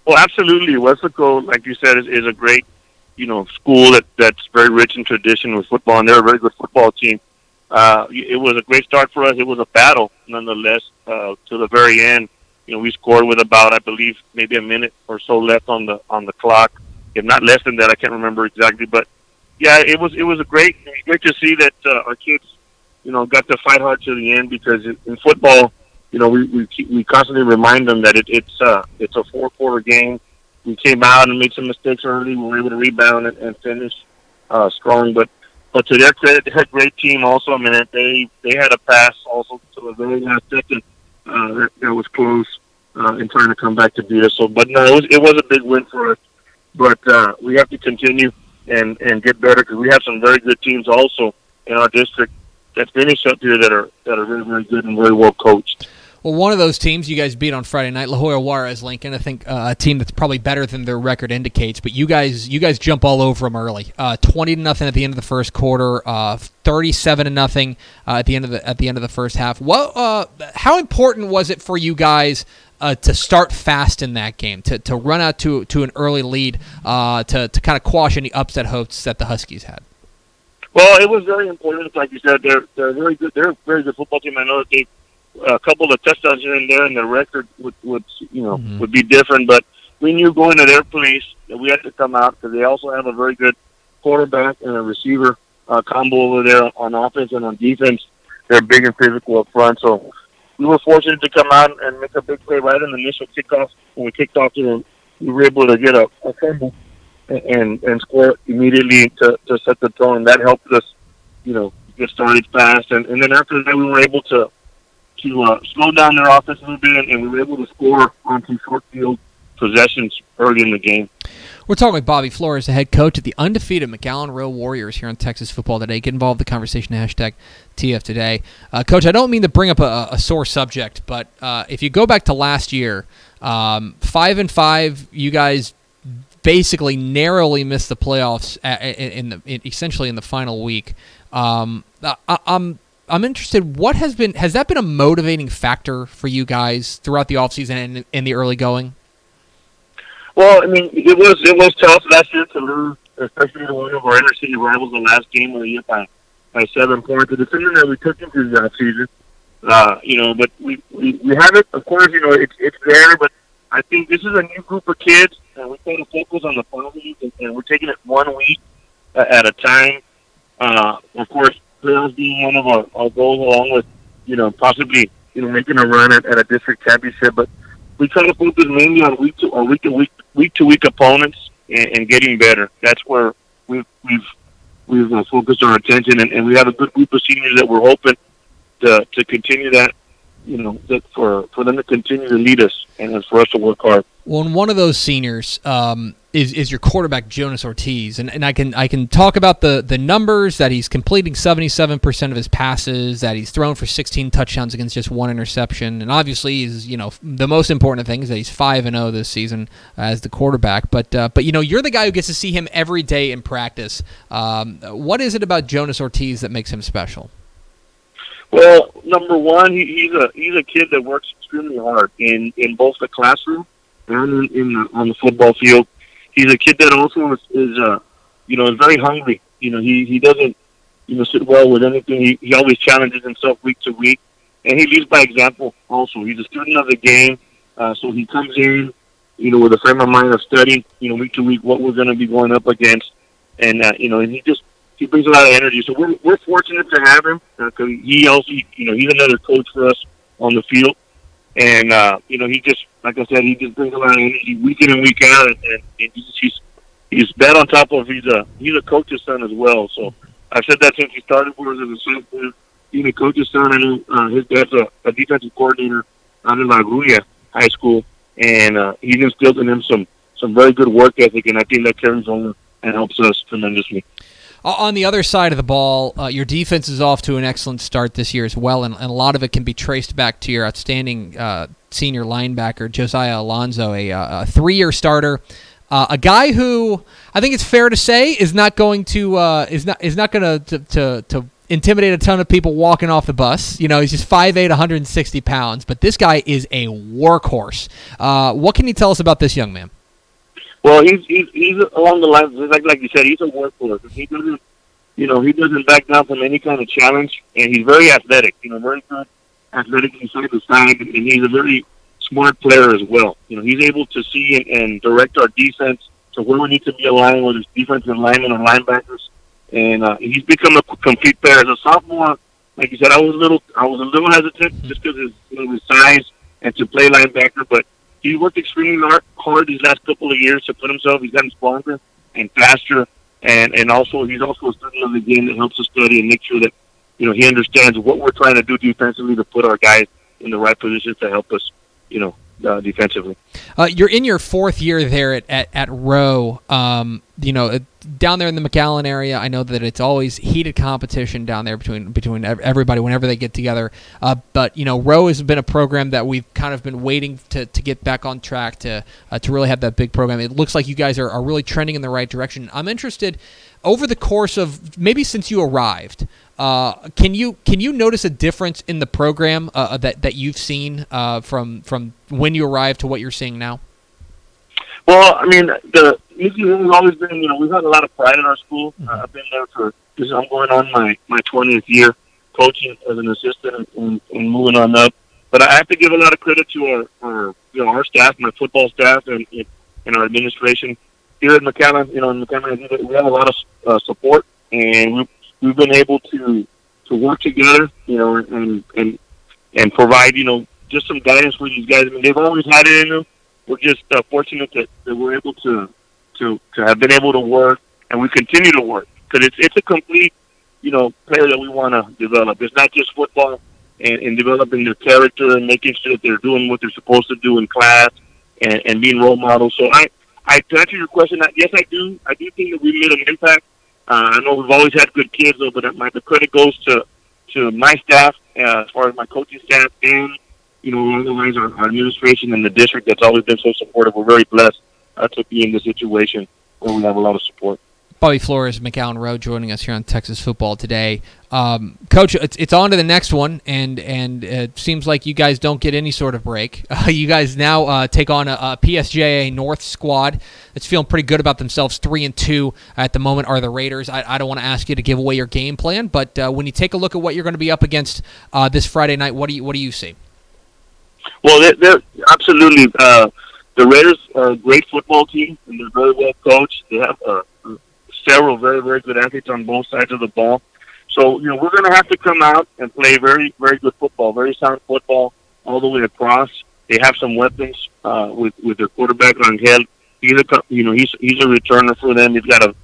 Well, absolutely. Weslaco, like you said, is, is a great you know school that that's very rich in tradition with football, and they're a very good football team. Uh, it was a great start for us. It was a battle, nonetheless, uh, to the very end. You know, we scored with about, I believe, maybe a minute or so left on the on the clock, if not less than that. I can't remember exactly, but yeah, it was it was a great great to see that uh, our kids, you know, got to fight hard to the end because in football, you know, we we we constantly remind them that it, it's uh it's a four quarter game we came out and made some mistakes early. We were able to rebound and, and finish uh, strong. But but to their credit, they had a great team. Also, I mean, they they had a pass also to the very last second uh, that, was close uh, in trying to come back to beat us. So, but no, it was it was a big win for us. But uh, we have to continue and and get better because we have some very good teams also in our district that finish up here that are that are very very good and very well coached. Well, one of those teams you guys beat on Friday night, La Joya Juarez Lincoln. I think uh, a team that's probably better than their record indicates. But you guys, you guys jump all over them early. Uh, Twenty to nothing at the end of the first quarter. Uh, Thirty-seven to nothing uh, at the end of the at the end of the first half. What? Uh, how important was it for you guys? Uh, to start fast in that game, to, to run out to to an early lead, to to kind of quash any upset hopes that the Huskies had. Well, it was very important. Like you said, they're they're very good. They're a very good football team. I know that they a couple of touchdowns here and there, and the record would, would you know mm-hmm. would be different. But we knew going to their place that we had to come out because they also have a very good quarterback and a receiver uh, combo over there on offense and on defense. They're big and physical up front, so we were fortunate to come out and make a big play right in the initial kickoff. When we kicked off to them, we were able to get a, a fumble and and score immediately to, to set the tone, that helped us, you know, get started fast. And, and then after that, we were able to to uh, slow down their offense a little bit, and we were able to score on some short field possessions early in the game. We're talking with Bobby Flores, the head coach at the undefeated McAllen Rowe Warriors here on Texas Football Today. Get involved in the conversation, hashtag TF Today. Uh, coach, I don't mean to bring up a, a sore subject, but uh, if you go back to last year, um, 5 and 5, you guys basically narrowly missed the playoffs in the in, essentially in the final week. Um, I, I'm I'm interested. What has been has that been a motivating factor for you guys throughout the offseason and in the early going? Well, I mean, it was it was tough last year to lose, especially to one of our inner city rivals the last game of the year by by seven points. The decision that we took into the offseason, uh, you know, but we, we we have it. Of course, you know, it's it's there, but I think this is a new group of kids, and we try to focus on the positives, and, and we're taking it one week at a time. Uh, of course, playoffs being one of our, goals, along with you know possibly you know making a run at, at a district championship. But we try to focus mainly on week to or week to week week to week opponents and, and getting better. That's where we've we've we've uh, focused our attention, and, and we have a good group of seniors that we're hoping to to continue that. You know, that for for them to continue to lead us and for us to work hard. Well, and one of those seniors, um, is, is your quarterback Jonas Ortiz, and, and I can I can talk about the the numbers that he's completing seventy seven percent of his passes, that he's thrown for sixteen touchdowns against just one interception, and obviously he's you know the most important thing is that he's five and zero oh this season as the quarterback. But uh, but you know you're the guy who gets to see him every day in practice. Um, what is it about Jonas Ortiz that makes him special? Well, number one, he, he's a he's a kid that works extremely hard in in both the classroom and in, in the, on the football field he's a kid that also is, is uh, you know, is very hungry. You know, he he doesn't, you know, sit well with anything. He he always challenges himself week to week, and he leads by example. Also, he's a student of the game, uh, so he comes in, you know, with a frame of mind of studying, you know, week to week what we're going to be going up against, and uh, you know, and he just he brings a lot of energy. So we're we're fortunate to have him because uh, he also, you know, he's another coach for us on the field, and uh, you know, he just like I said, he just brings a lot of energy week in and week out, and, and, and he's he's he's that on top of he's a he's a coach's son as well. So I've said that since he started for us as a sophomore. Being a coach's son, and uh, his dad's a, a defensive coordinator out in La Grulla High School, and uh, he's instilled in him some some very good work ethic, and I think that carries over and helps us tremendously. On the other side of the ball, uh, your defense is off to an excellent start this year as well, and, and a lot of it can be traced back to your outstanding uh, senior linebacker Josiah Alonso, a, uh, a three-year starter, uh, a guy who I think it's fair to say is not going to uh, is not is not going to to to intimidate a ton of people walking off the bus. You know, he's just 5'8", 160 pounds, but this guy is a workhorse. Uh, what can you tell us about this young man? Well, he's he's, he's along the lines like like you said, he's a workhorse. He doesn't, you know, he doesn't back down from any kind of challenge, and he's very athletic. You know, very good athletic inside the side, and he's a very smart player as well. You know, he's able to see and, and direct our defense to where we need to be aligned, whether it's defensive linemen or linebackers. And uh, he's become a complete player as a sophomore. Like you said, I was a little, I was a little hesitant just because of know, his size and to play linebacker, but he worked extremely hard, these last couple of years to put himself. He's gotten stronger and faster, and and also he's also a student of the game that helps us study and make sure that you know he understands what we're trying to do defensively to put our guys in the right positions to help us, you know, uh, defensively. Uh, you're in your fourth year there at at, at Rowe. Um, you know, uh, down there in the McAllen area, I know that it's always heated competition down there between between everybody whenever they get together. Uh, but you know, Rowe has been a program that we've kind of been waiting to, to get back on track to uh, to really have that big program. It looks like you guys are, are really trending in the right direction. I'm interested over the course of maybe since you arrived. Uh, can you can you notice a difference in the program uh, that that you've seen uh, from from when you arrived to what you're seeing now? Well, I mean, the ECU has always been, you know, we've had a lot of pride in our school. Uh, I've been there for, this, I'm going on my, my 20th year coaching as an assistant and, and moving on up. But I have to give a lot of credit to our, our you know, our staff, my football staff, and, and our administration here at McAllen. You know, in McAllen, we have a lot of uh, support, and we've, we've been able to to work together, you know, and and and provide, you know, just some guidance for these guys. I mean, they've always had it in them. We're just uh, fortunate that, that we're able to to to have been able to work, and we continue to work because it's it's a complete, you know, player that we want to develop. It's not just football and, and developing their character and making sure that they're doing what they're supposed to do in class and, and being role models. So I, I to answer your question, I- yes, I do. I do think that we made an impact. Uh, I know we've always had good kids, though, but my the credit goes to to my staff uh, as far as my coaching staff and you know along the lines our, our administration and the district that's always been so supportive. We're very blessed uh, to be in this situation where we have a lot of support. Bobby Flores, McAllen Rowe, joining us here on Texas Football today. Um, Coach, it's, it's on to the next one, and and it seems like you guys don't get any sort of break. Uh, you guys now uh, take on a, a PSJA North squad that's feeling pretty good about themselves. Three and two at the moment are the Raiders. I, I don't want to ask you to give away your game plan, but uh, when you take a look at what you're going to be up against uh, this Friday night, what do you what do you see? Well, they're, they're absolutely uh, the Raiders are a great football team, and they're very well coached. They have uh, several very very good athletes on both sides of the ball. So you know we're going to have to come out and play very very good football, very sound football all the way across. They have some weapons uh, with with their quarterback Rangel. He's a you know he's he's a returner for them. He's got a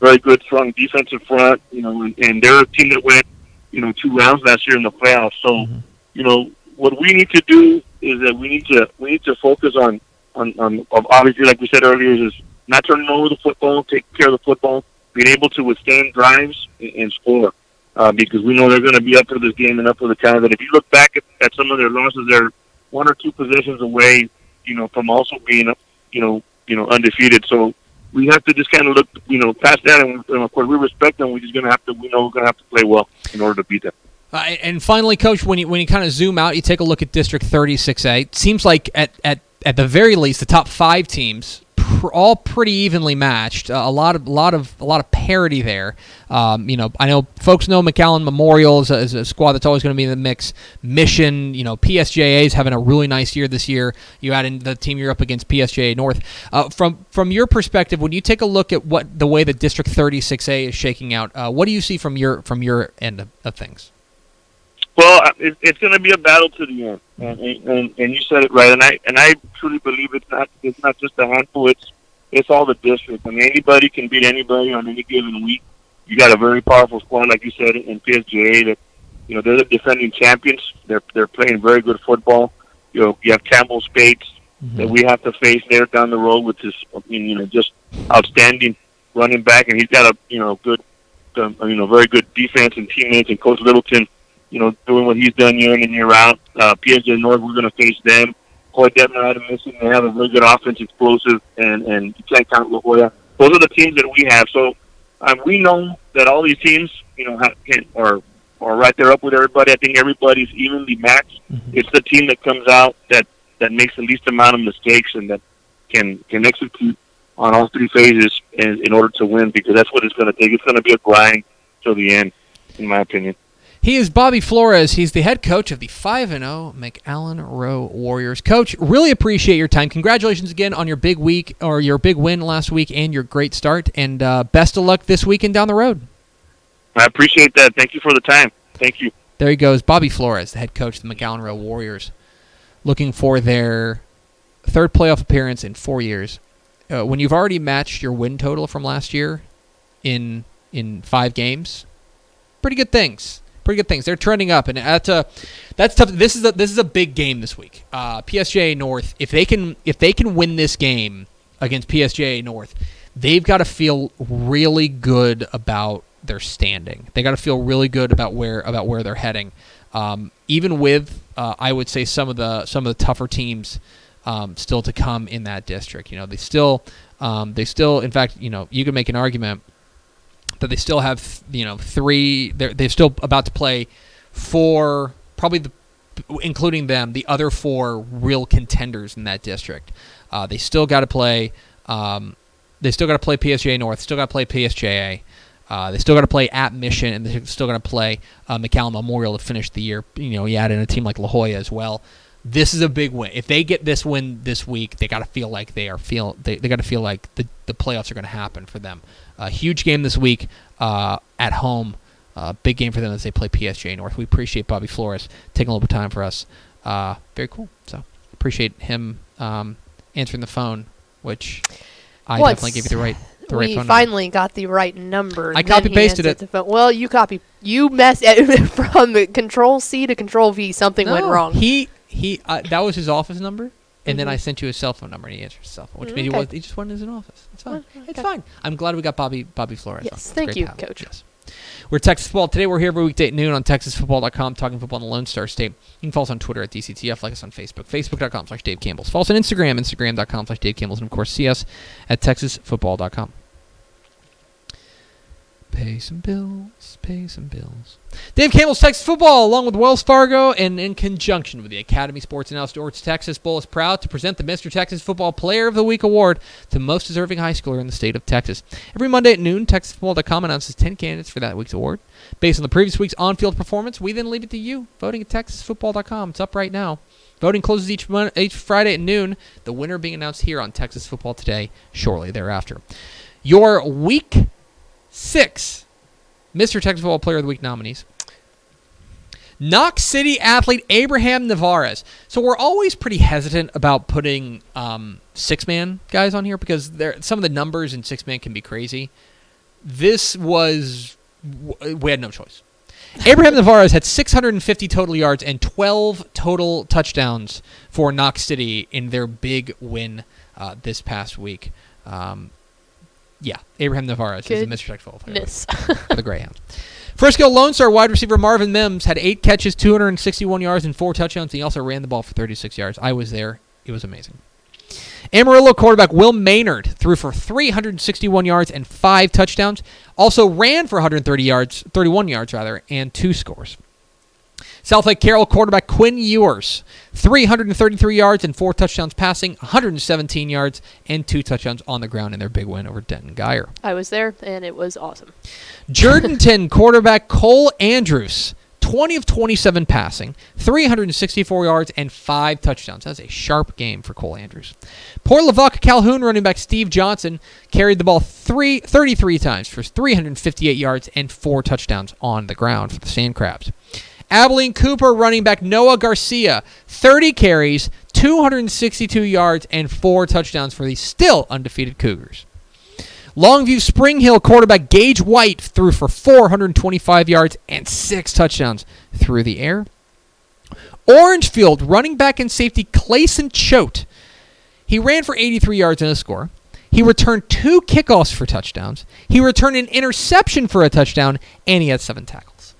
very good strong defensive front. You know, and, and they're a team that went you know two rounds last year in the playoffs. So you know what we need to do is that we need to we need to focus on on, on obviously like we said earlier is not turning over the football, take care of the football, being able to withstand drives and, and score. Uh, because we know they're going to be up for this game and up for the challenge. And if you look back at, at some of their losses, they're one or two possessions away, you know, from also being, you know, you know, undefeated. So we have to just kind of look, you know, past that, and, and of course we respect them. We're just going to have to, we know, we're going to have to play well in order to beat them. Uh, and finally, Coach, when you when you kind of zoom out, you take a look at District 36A. It seems like at at at the very least, the top five teams all pretty evenly matched. Uh, a lot of lot of a lot of parity there. Um, you know, I know folks know McAllen Memorial is a, is a squad that's always going to be in the mix. Mission, you know, PSJA is having a really nice year this year. You add in the team you're up against, PSJA North. Uh, from from your perspective, when you take a look at what the way that District 36A is shaking out, uh, what do you see from your from your end of, of things? Well, it, it's going to be a battle to the end, and, and and you said it right, and I and I truly believe it's not it's not just a handful. It's it's all the district. I mean, anybody can beat anybody on any given week. you got a very powerful squad, like you said, in PSJA. That you know they're the defending champions. They're they're playing very good football. You know, you have Campbell Spates that we have to face there down the road with this, I mean, you know, just outstanding running back, and he's got a you know good, um, you know, very good defense and teammates, and Coach Littleton, you know, doing what he's done year in and year out. Uh, PSG North, we're going to face them. Koy Detmer had a mission. They have a very good offense, explosive, and and you can't count La Joya. Those are the teams that we have. So um, we know that all these teams, you know, have, can, are are right there up with everybody. I think everybody's evenly matched. It's the team that comes out that that makes the least amount of mistakes and that can can execute on all three phases in, in order to win because that's what it's going to take. It's going to be a grind till the end, in my opinion. He is Bobby Flores. He's the head coach of the 5 0 McAllen Rowe Warriors. Coach, really appreciate your time. Congratulations again on your big week or your big win last week and your great start. And uh, best of luck this weekend down the road. I appreciate that. Thank you for the time. Thank you. There he goes, Bobby Flores, the head coach of the McAllen Rowe Warriors, looking for their third playoff appearance in four years. Uh, when you've already matched your win total from last year in in five games, pretty good things. Pretty good things. They're trending up, and that's a that's tough. This is a this is a big game this week. Uh, North, if they can if they can win this game against PSJ North, they've got to feel really good about their standing. They got to feel really good about where about where they're heading. Um, even with, uh, I would say some of the some of the tougher teams um, still to come in that district. You know, they still um, they still, in fact, you know, you can make an argument that they still have you know three. They're they're still about to play four, probably the including them, the other four real contenders in that district. Uh, they still got to play. Um, they still got to play PSJA North. Still got to play PSJA. Uh, they still got to play at Mission, and they're still going to play uh, McAllen Memorial to finish the year. You know, you add in a team like La Joya as well. This is a big win. If they get this win this week, they got to feel like they are feel they, they got to feel like the, the playoffs are going to happen for them. A huge game this week uh, at home. Uh, big game for them as they play PSJ North. We appreciate Bobby Flores taking a little bit of time for us. Uh, very cool. So appreciate him um, answering the phone, which I Once definitely gave you the right the right we finally got the right number. I he copy-pasted it. Well, you copy. You mess from the Control C to Control V. Something number. went wrong. He he. Uh, that was his office number, and then Mhm. I sent you his cell phone number, and he answered his cell phone, which Mm, means he was he just wasn't in his office. It's fine. Oh, It's fine. I'm glad we got Bobby Bobby Flores. Yes, on. Thank you. Coach. Yes. We're Texas Football. Today we're here every weekday at noon on TexasFootball.com, talking football in the Lone Star State. You can follow us on Twitter at DCTF, like us on Facebook, Facebook.com slash Dave Campbell's. Follow us on Instagram, Instagram.com slash Dave Campbell's, and of course see us at TexasFootball.com. Pay some bills, pay some bills. Dave Campbell's Texas Football, along with Wells Fargo, and in conjunction with the Academy Sports and Outdoors Texas Bowl, is proud to present the Mr. Texas Football Player of the Week award to most deserving high schooler in the state of Texas. Every Monday at noon, TexasFootball.com announces 10 candidates for that week's award. Based on the previous week's on-field performance, we then leave it to you, voting at TexasFootball.com. It's up right now. Voting closes each, mon- each Friday at noon, the winner being announced here on Texas Football Today shortly thereafter. Your Week 6 Mr. Texas Football Player of the Week nominees. Knox City athlete Abraham Navarez. So we're always pretty hesitant about putting um, six-man guys on here because there some of the numbers in six-man can be crazy. This was we had no choice. Abraham Navarez had 650 total yards and 12 total touchdowns for Knox City in their big win uh, this past week. Um, yeah, Abraham Navarez is the Mr. Texas Player. of the Week Goodness. for the Greyhounds. Frisco Lone Star wide receiver Marvin Mims had eight catches, 261 yards, and four touchdowns. He also ran the ball for 36 yards. I was there. It was amazing. Amarillo quarterback Will Maynard threw for 361 yards and five touchdowns. Also ran for 130 yards, 31 yards rather, and two scores. Southlake Carroll quarterback Quinn Ewers, 333 yards and four touchdowns passing, 117 yards and two touchdowns on the ground in their big win over Denton Guyer. I was there, and it was awesome. Jourdanton quarterback Cole Andrews, 20 of 27 passing, 364 yards, and five touchdowns. That's a sharp game for Cole Andrews. Port Lavaca Calhoun running back Steve Johnson carried the ball three, 33 times for 358 yards and four touchdowns on the ground for the Sand Crabs. Abilene Cooper running back Noah Garcia, 30 carries, 262 yards, and four touchdowns for the still undefeated Cougars. Longview Spring Hill quarterback Gage White threw for 425 yards and six touchdowns through the air. Orangefield running back and safety Clayson Choate. He ran for 83 yards and a score. He returned two kickoffs for touchdowns. He returned an interception for a touchdown, and he had seven tackles.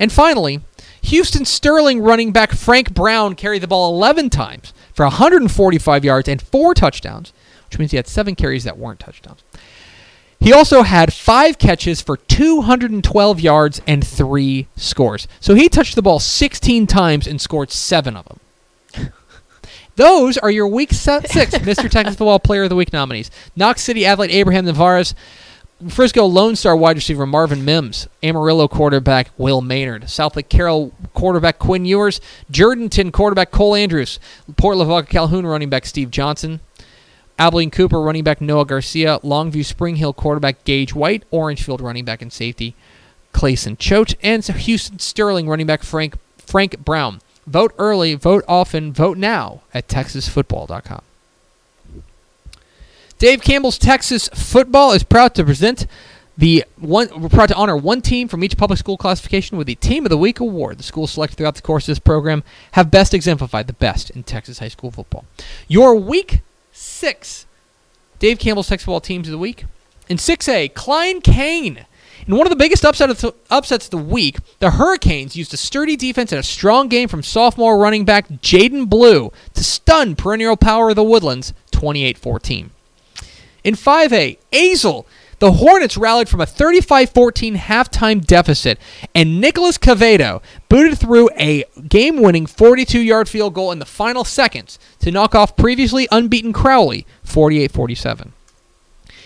And finally, Houston Sterling running back Frank Brown carried the ball 11 times for 145 yards and four touchdowns, which means he had seven carries that weren't touchdowns. He also had five catches for 212 yards and three scores. So he touched the ball 16 times and scored seven of them. Those are your Week Six Mr. Texas Football Player of the Week nominees: Knox City athlete Abraham Navarez, Frisco Lone Star wide receiver Marvin Mims, Amarillo quarterback Will Maynard, Southlake Carroll quarterback Quinn Ewers, Jourdanton quarterback Cole Andrews, Port Lavaca Calhoun running back Steve Johnson, Abilene Cooper running back Noah Garcia, Longview Spring Hill quarterback Gage White, Orangefield running back and safety Clayson Choate, and Houston Sterling running back Frank Frank Brown. Vote early, vote often, vote now at texasfootball.com. Dave Campbell's Texas Football is proud to present the one. We're proud to honor one team from each public school classification with the Team of the Week award. The schools selected throughout the course of this program have best exemplified the best in Texas high school football. Your Week Six, Dave Campbell's Texas Football teams of the week. In 6A, Klein Cain. In one of the biggest upset of the, upsets of the week, the Hurricanes used a sturdy defense and a strong game from sophomore running back Jaden Blue to stun perennial power of the Woodlands 28 14. In 5A, Azle, the Hornets rallied from a 35 14 halftime deficit, and Nicholas Cavedo booted through a game winning 42 yard field goal in the final seconds to knock off previously unbeaten Crowley 48 47.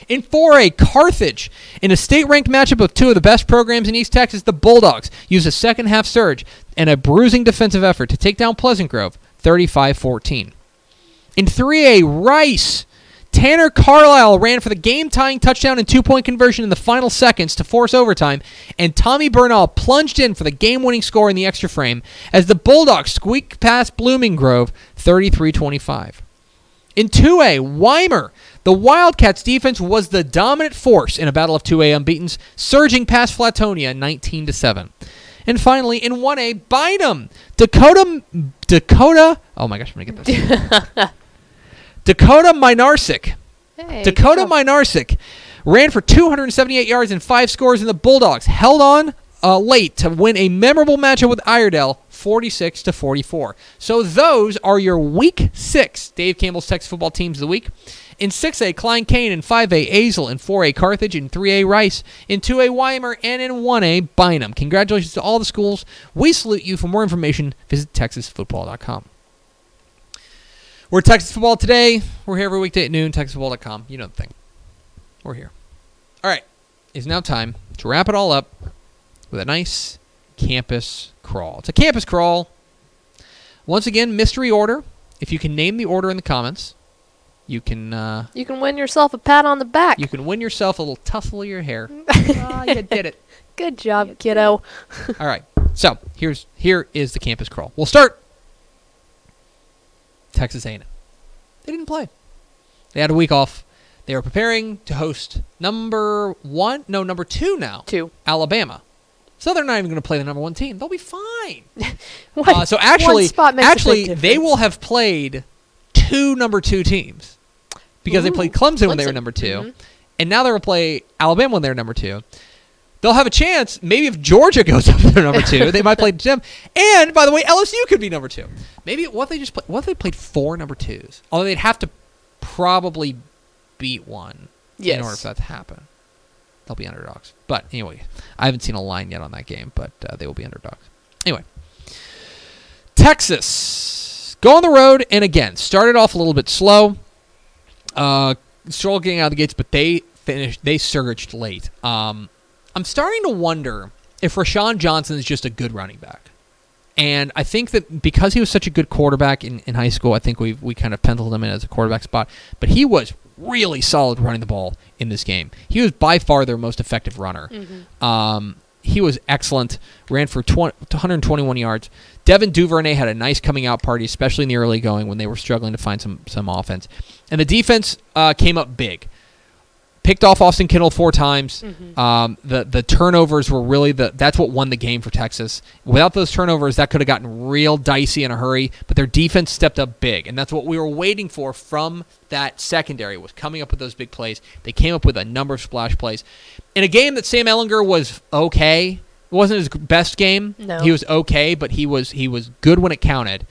In 4A, Carthage, in a state ranked matchup of two of the best programs in East Texas, the Bulldogs used a second half surge and a bruising defensive effort to take down Pleasant Grove 35 14. In 3A, Rice. Tanner Carlisle ran for the game tying touchdown and two point conversion in the final seconds to force overtime, and Tommy Bernal plunged in for the game winning score in the extra frame as the Bulldogs squeaked past Blooming Grove 33 25. In 2A, Weimar, the Wildcats defense was the dominant force in a battle of 2A unbeatens, surging past Flatonia 19 7. And finally, in 1A, Bynum, Dakota, Dakota, oh my gosh, I'm going to get this. Dakota Minarsik. Hey, Dakota good. Minarsik ran for 278 yards and five scores, in the Bulldogs held on uh, late to win a memorable matchup with Iredell, 46 to 44. So those are your Week Six Dave Campbell's Texas football teams of the week. In 6A, Klein Cain. In 5A, Azle. In 4A, Carthage. In 3A, Rice. In 2A, Weimar. And in 1A, Bynum. Congratulations to all the schools. We salute you. For more information, visit texasfootball.com. We're Texas Football today. We're here every weekday at noon, texasfootball.com. You know the thing. We're here. All right. It's now time to wrap it all up with a nice campus crawl. It's a campus crawl. Once again, mystery order. If you can name the order in the comments, you can uh, You can win yourself a pat on the back. you can win yourself a little tussle of your hair. Ah, you did it. Good job, kiddo. All right. So here's here is the campus crawl. We'll start. Texas A&M. They didn't play. They had a week off. They were preparing to host number one, no, number two now, Two. Alabama. So they're not even going to play the number one team. They'll be fine. One, Uh, so actually, one spot makes actually, they will have played two number two teams because they played Clemson, when they were number 2 Mhm. and now they're going to play Alabama when they're number two. They'll have a chance. Maybe if Georgia goes up to number two, they might play them. And by the way, LSU could be number two. Maybe what if they just play, what if they played four number twos? Although they'd have to probably beat one in order Yes. for that to happen. They'll be underdogs. But anyway, I haven't seen a line yet on that game, but uh, they will be underdogs. Anyway, Texas go on the road and again started off a little bit slow. Uh, Stroll getting out of the gates, but they finished. They surged late. Um, I'm starting to wonder if Roschon Johnson is just a good running back. And I think that because he was such a good quarterback in, in high school, I think we we kind of penciled him in as a quarterback spot. But he was really solid running the ball in this game. He was by far their most effective runner. Um, he was excellent. Ran for 20, 121 yards. Devin Duvernay had a nice coming out party, especially in the early going when they were struggling to find some some offense. And the defense uh, came up big. Picked off Austin Kendall four times. Mm-hmm. Um, the the turnovers were really the that's what won the game for Texas. Without those turnovers, that could have gotten real dicey in a hurry. But their defense stepped up big, and that's what we were waiting for from that secondary was coming up with those big plays. They came up with a number of splash plays in a game that Sam Ehlinger was okay. It wasn't his best game. No. He was okay, but he was he was good when it counted.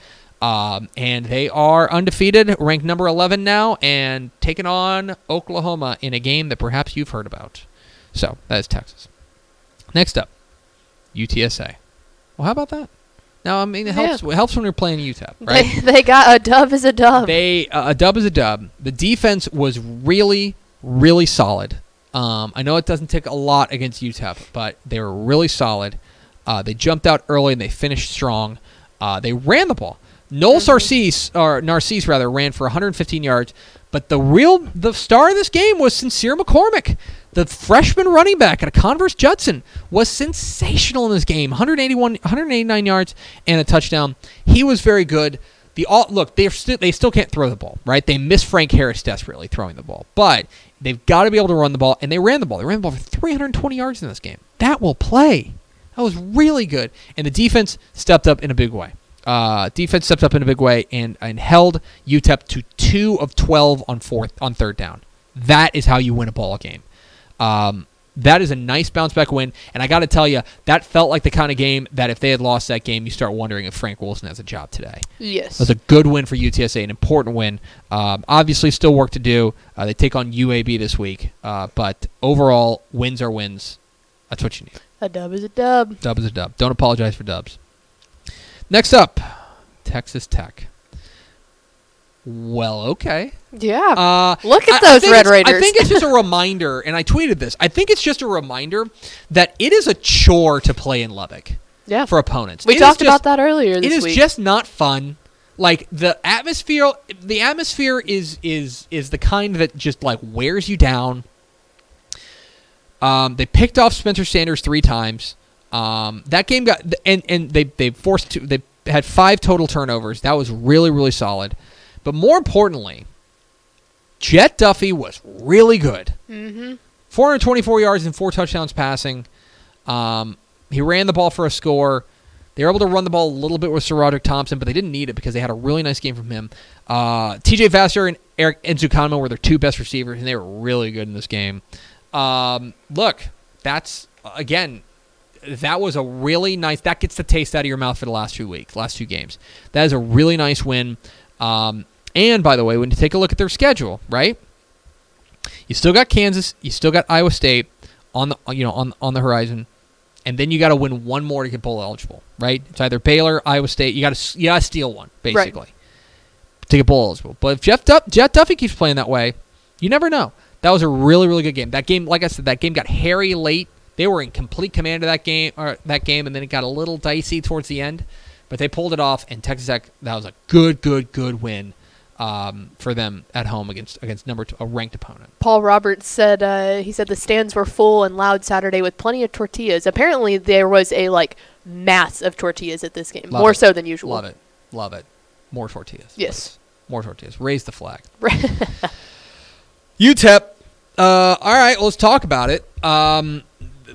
Um, and they are undefeated, ranked number 11 now, and taking on Oklahoma in a game that perhaps you've heard about. So that is Texas. Next up, UTSA. Well, how about that? Now, I mean, it helps. It helps when you're playing UTEP, right? They, they got a dub is a dub. They uh, a dub is a dub. The defense was really, really solid. Um, I know it doesn't take a lot against UTEP, but they were really solid. Uh, they jumped out early and they finished strong. Uh, they ran the ball. Noel mm-hmm. Narcisse, or Narcisse rather, ran for 115 yards. But the real, the star of this game was Sincere McCormick, the freshman running back at a Converse Judson, was sensational in this game. 181, 189 yards and a touchdown. He was very good. The all look, they still they still can't throw the ball, right? They miss Frank Harris desperately throwing the ball, but they've got to be able to run the ball, and they ran the ball. They ran the ball for 320 yards in this game. That will play. That was really good, and the defense stepped up in a big way. Uh, defense stepped up in a big way and and held UTEP to two of 12 on fourth on third down. That is how you win a ball game. Um, that is a nice bounce back win, and I got to tell you, that felt like the kind of game that if they had lost that game, you start wondering if Frank Wilson has a job today. yes. Was a good win for UTSA, an important win. Um, obviously, still work to do. Uh, they take on UAB this week, uh, but overall, wins are wins. That's what you need. a dub is a dub. Dub is a dub. Don't apologize for dubs. Next up, Texas Tech. Well, okay. Yeah. Uh, Look at I- I those Red it's- I think it's just a reminder, and I tweeted this. I think it's just a reminder that it is a chore to play in Lubbock yeah. for opponents. we It talked just- about that earlier this it is week. just not fun. Like the atmosphere, the atmosphere is is is the kind that just like wears you down. Um, they picked off Spencer Sanders three times. Um, that game got and and they they forced to they had five total turnovers. That was really really solid. But more importantly, Jett Duffey was really good. mm-hmm. 424 yards and four touchdowns passing. Um, he ran the ball for a score. They were able to run the ball a little bit with SaRodorick Thompson, but they didn't need it because they had a really nice game from him. Uh, TJ Vasher and Erik Ezukanma were their two best receivers, and they were really good in this game. Um, look, that's again, that was a really nice. That gets the taste out of your mouth for the last two weeks, last two games. That is a really nice win. Um, and by the way, when you take a look at their schedule, right? You still got Kansas, you still got Iowa State on the you know on on the horizon, and then you got to win one more to get bowl eligible, right? It's either Baylor, Iowa State. You got to you got to steal one basically to get bowl eligible. But if Jeff Duff, Jeff Duffy keeps playing that way, you never know. That was a really really good game. That game, like I said, that game got hairy late. They were in complete command of that game or that game, and then it got a little dicey towards the end, but they pulled it off. And Texas Tech, that was a good good good win um, for them at home against against number two, a ranked opponent. Paul Roberts said uh, he said the stands were full and loud Saturday with plenty of tortillas. Apparently, there was a like mass of tortillas at this game, Love more it. so than usual. Love it. Love it. More tortillas. Yes. please. More tortillas. Raise the flag. UTEP. Uh, all right, let's talk about it. Um,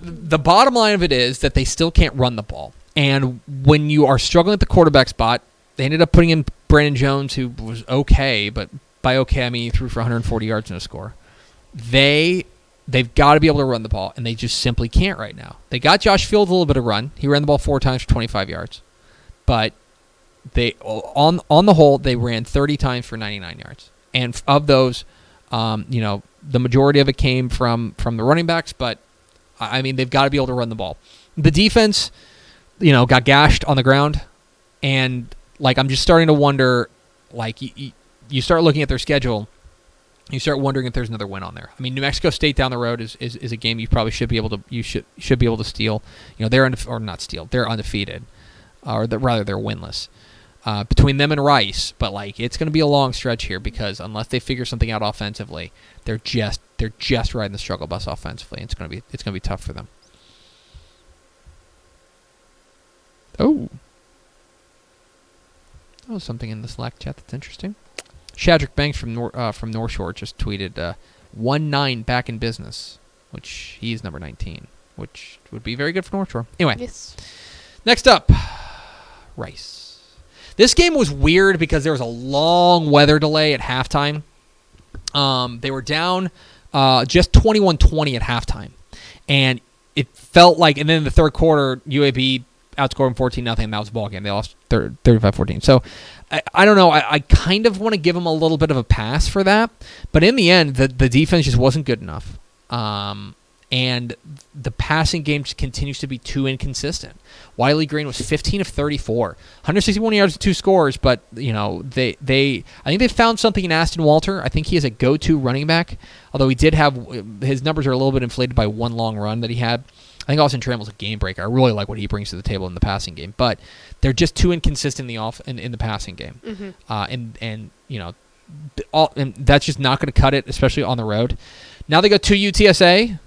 the bottom line of it is that they still can't run the ball. And when you are struggling at the quarterback spot, they ended up putting in Brandon Jones, who was okay, but by okay, I mean he threw for 140 yards and a score. They they've got to be able to run the ball, and they just simply can't right now. They got Josh Fields a little bit of run. He ran the ball four times for 25 yards, but they on on the whole they ran 30 times for 99 yards, and of those, um, you know, the majority of it came from from the running backs. But I mean, they've got to be able to run the ball. The defense, you know, got gashed on the ground, and like I'm just starting to wonder, like you, you, you start looking at their schedule. You start wondering if there's another win on there. I mean, New Mexico State down the road is, is, is a game you probably should be able to you should should be able to steal. You know, they're undefe- or not steal. They're undefeated, or the, rather they're winless uh, between them and Rice. But like, it's going to be a long stretch here because unless they figure something out offensively, they're just they're just riding the struggle bus offensively. It's going to be it's going to be tough for them. Oh, oh, something in the Slack chat that's interesting. Shadrick Banks from Nor- uh, from North Shore just tweeted, uh, one nine back in business, which he's number 19, which would be very good for North Shore. Anyway, Yes. next up, Rice. This game was weird because there was a long weather delay at halftime. Um, they were down uh, just 21-20 at halftime, and it felt like. And then in the third quarter, UAB outscored them 14 nothing. That was the ball game. They lost 35-14. So I, I don't know. I, I kind of want to give them a little bit of a pass for that, but in the end, the the defense just wasn't good enough. Um, and the passing game just continues to be too inconsistent. Wiley Green was 15 of 34, 161 yards and two scores, but you know they they I think they found something in Aston Walter. I think he is a go-to running back. Although he did have his numbers are a little bit inflated by one long run that he had. I think Austin Trammell's a game breaker. I really like what he brings to the table in the passing game, but they're just too inconsistent in the off in, in the passing game, Mhm. uh, and and you know, all and that's just not going to cut it, especially on the road. Now they go to UTSA.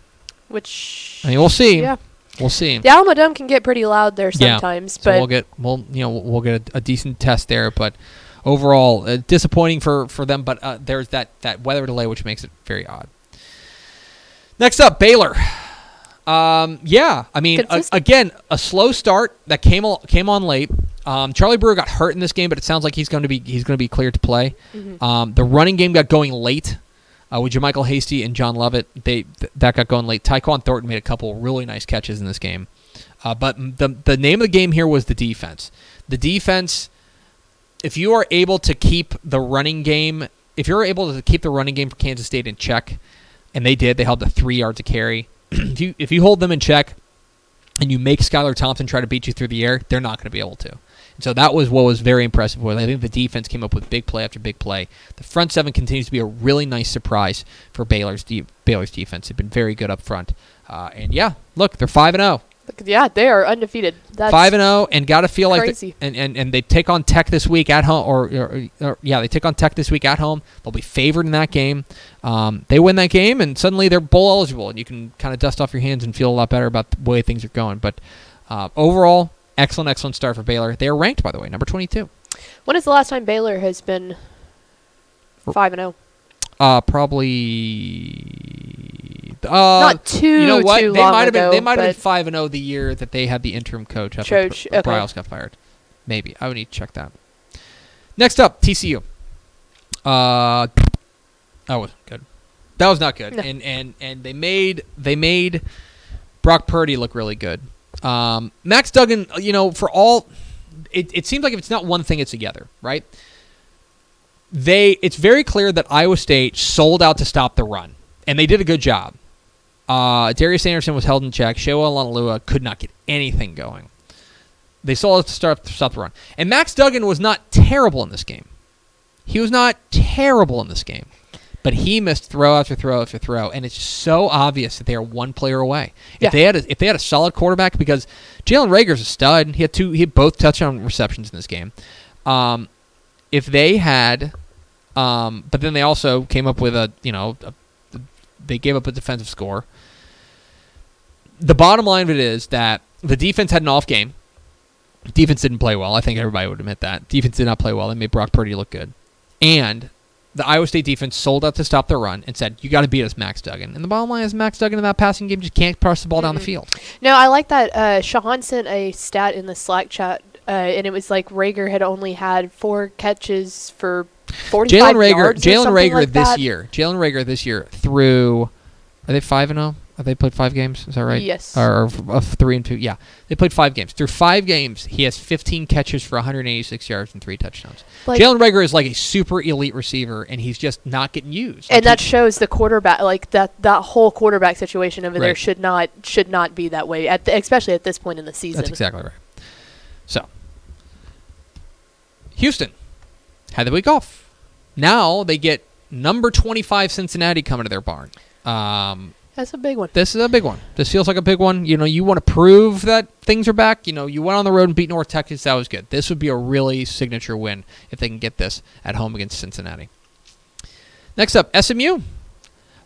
Which. I mean, we'll see. Yeah. We'll see. The Alamodome can get pretty loud there Yeah. sometimes, So but we'll get we'll you know we'll get a, a decent test there, but overall uh, disappointing for for them. But uh, there's that that weather delay which makes it very odd. Next up, Baylor. Um, yeah, I mean, a, again, a slow start that came al- came on late. Um, Charlie Brewer got hurt in this game, but it sounds like he's going to be he's going to be cleared to play. Mm-hmm. Um, the running game got going late uh, with JaMycal Hasty and John Lovett. They th- that got going late. Tyquan Thornton made a couple really nice catches in this game, uh, but the the name of the game here was the defense. The defense. If you are able to keep the running game, if you're able to keep the running game for Kansas State in check, and they did, they held the three yards to carry. if you if you hold them in check, and you make Skylar Thompson try to beat you through the air, they're not going to be able to. And so that was what was very impressive. Was I think the defense came up with big play after big play. The front seven continues to be a really nice surprise for Baylor's de- Baylor's defense. They've been very good up front. Uh, and yeah, look, they're five and zero. Yeah, they are undefeated. That's Five and zero, and got to feel like crazy. and, and and they take on Tech this week at home, or, or, or yeah, they take on Tech this week at home. They'll be favored in that game. Um, they win that game, and suddenly they're bowl eligible, and you can kind of dust off your hands and feel a lot better about the way things are going. But uh, overall, excellent, excellent start for Baylor. They are ranked, by the way, number twenty-two. When is the last time Baylor has been five and oh? zero? Uh, probably. Uh, Not too you know what? they might have been. They might have been five and zero the year that they had the interim coach after Coach, Br- okay. Briles got fired. Maybe I would need to check that. Next up, TCU. Uh, that was good. That was not good. No. And and and they made they made Brock Purdy look really good. Um, Max Duggan, you know, for all it, it seems like if it's not one thing, it's together, right? They it's very clear that Iowa State sold out to stop the run, and they did a good job. Uh, Darius Anderson was held in check. Sewo Olonilua could not get anything going. They sold out to start stop the run, and Max Duggan was not terrible in this game. He was not terrible in this game, but he missed throw after throw after throw, and it's so obvious that they are one player away. Yeah. If they had a, if they had a solid quarterback, because Jalen Reagor's a stud, he had two, he had both touchdown receptions in this game. Um, if they had, um, but then they also came up with a you know a, they gave up a defensive score. The bottom line of it is that the defense had an off game. Defense didn't play well. I think everybody would admit that. Defense did not play well. They made Brock Purdy look good. And the Iowa State defense sold out to stop the run and said, You got to beat us, Max Duggan. And the bottom line is, Max Duggan in that passing game just can't pass the ball down the field. No, I like that. Uh, Shahan sent a stat in the Slack chat, uh, and it was like Reagor had only had four catches for forty-five Jalen Reagor, yards Jalen Reagor like this that. year, Jalen Reagor this year threw. Are they five and zero? They played five games? Is that right? Yes. Or, or three and two? Yeah, they played five games. Through five games, he has 15 catches for 186 yards and three touchdowns. Like- Jalen Reagor is like a super elite receiver, and he's just not getting used. and that shows the quarterback like that that whole quarterback situation over there should not should not be that way at the, especially at this point in the season. That's exactly right. So, Houston had the week off. Now they get number 25 Cincinnati coming to their barn. Um, That's a big one. this is a big one. This feels like a big one. You know, you want to prove that things are back. You know, you went on the road and beat North Texas. That was good. This would be a really signature win if they can get this at home against Cincinnati. Next up, SMU.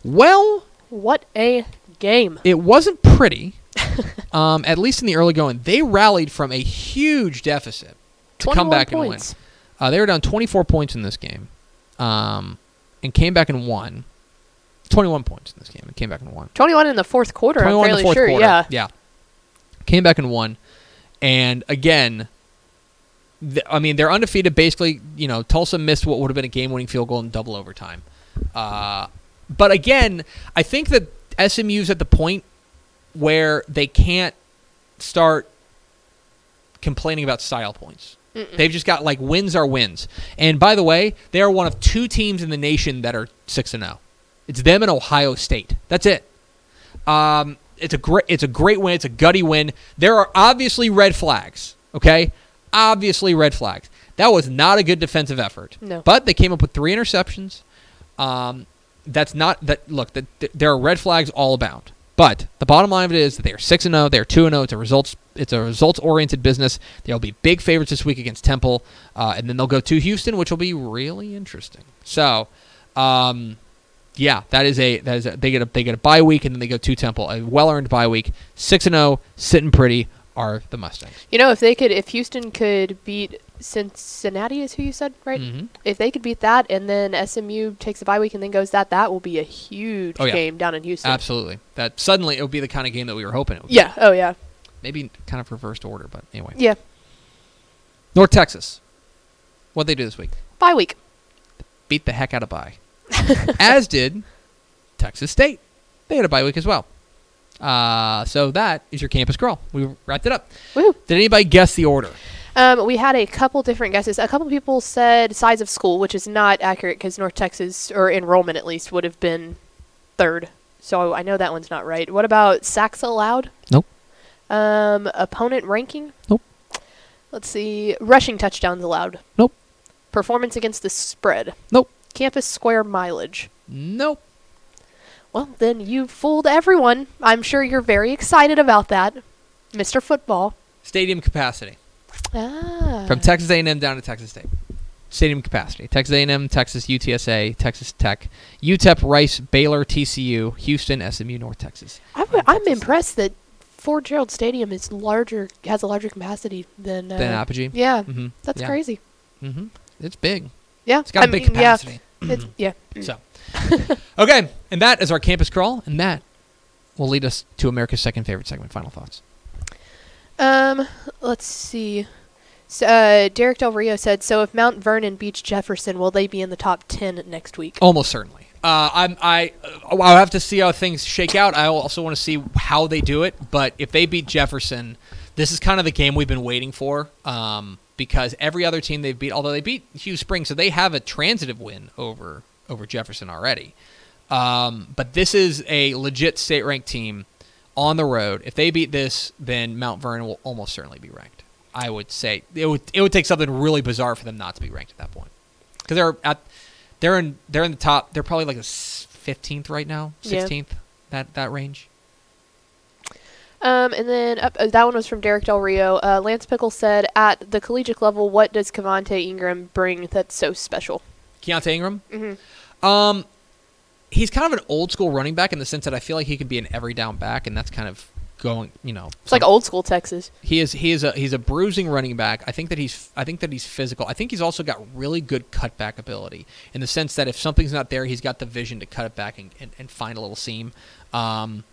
Well, What a game! it wasn't pretty. um, at least in the early going, they rallied from a huge deficit to come back points. and win. Uh, they were down 24 points in this game, um, and came back and won. 21 points in this game and came back and won. 21 in the fourth quarter. I'm 21 in fairly the fourth sure. quarter. Yeah. Yeah. Came back and won. And again, th- I mean, they're undefeated basically. You know, Tulsa missed what would have been a game winning field goal in double overtime. Uh, but again, I think that SMU's at the point where they can't start complaining about style points. They've just got like wins are wins. And by the way, they are one of two teams in the nation that are 6 and 0. It's them and Ohio State. That's it. Um, it's a great it's a great win. It's a gutty win. There are obviously red flags, okay? Obviously red flags. That was not a good defensive effort. No. But they came up with three interceptions. Um, that's not that look, that th- there are red flags all abound. But the bottom line of it is that they are 6 and 0, they are 2 and 0. It's a results it's a results oriented business. They'll be big favorites this week against Temple, uh, and then they'll go to Houston, which will be really interesting. So, um, yeah, that is a that is a, they get a they get a bye week and then they go to Temple, a well earned bye week. Six and zero, sitting pretty are the Mustangs. You know, if they could, if Houston could beat Cincinnati, is who you said, right? Mhm. If they could beat that, and then SMU takes a bye week and then goes that, that will be a huge Oh, yeah. game down in Houston. Absolutely, that suddenly it would be the kind of game that we were hoping it would. be. Yeah. Oh yeah. maybe kind of reversed order, but anyway. Yeah. North Texas, what they do this week? Bye week. Beat the heck out of bye, as did Texas State. They had a bye week as well. Uh, so that is your campus crawl. We wrapped it up. Woo. Did anybody guess the order? Um, we had a couple different guesses. A couple people said size of school, which is not accurate because North Texas, or enrollment at least, would have been third. So I know that one's not right. What about sacks allowed? Nope. Um, opponent ranking? Nope. Let's see. Rushing touchdowns allowed? Nope. Performance against the spread? Nope. Campus square mileage? Nope. Well, then you fooled everyone. I'm sure you're very excited about that, Mr. Football. Stadium capacity. Ah. from Texas A&M down to Texas State. Stadium capacity: Texas A&M, Texas UTSA, Texas Tech, UTEP, Rice, Baylor, TCU, Houston, SMU, North Texas. I w- I'm impressed that Ford Gerald Stadium is larger, has a larger capacity than uh, Then Apogee. Yeah, Mm-hmm. that's yeah. crazy. Mm-hmm. It's big. Yeah, It's got a a big capacity. Yeah, it's, yeah. So, okay, and that is our campus crawl, and that will lead us to America's second favorite segment. Final thoughts. Um, let's see. So, uh, Derek Del Rio said, "So if Mount Vernon beats Jefferson, will they be in the top ten next week?" Almost certainly. Uh, I'm I uh, I'll have to see how things shake out. I also want to see how they do it. But if they beat Jefferson, this is kind of the game we've been waiting for. Um, because every other team they've beat, although they beat Hughes Springs, so they have a transitive win over over Jefferson already. Um, but this is a legit state ranked team on the road. If they beat this, then Mount Vernon will almost certainly be ranked. I would say it would it would take something really bizarre for them not to be ranked at that point because they're at they're in they're in the top. They're probably like a fifteenth right now, Yeah. sixteenth that that range. Um, and then up, uh, that one was from Derek Del Rio. Uh, Lance Pickle said, "At the collegiate level, what does Cavante Ingram bring that's so special?" Keontae Ingram. Mhm. Um, he's kind of an old school running back in the sense that I feel like he could be an every down back, and that's kind of going. You know, It's like old school Texas. He is he is a he's a bruising running back. I think that he's I think that he's physical. I think he's also got really good cutback ability in the sense that if something's not there, he's got the vision to cut it back and, and, and find a little seam. Um,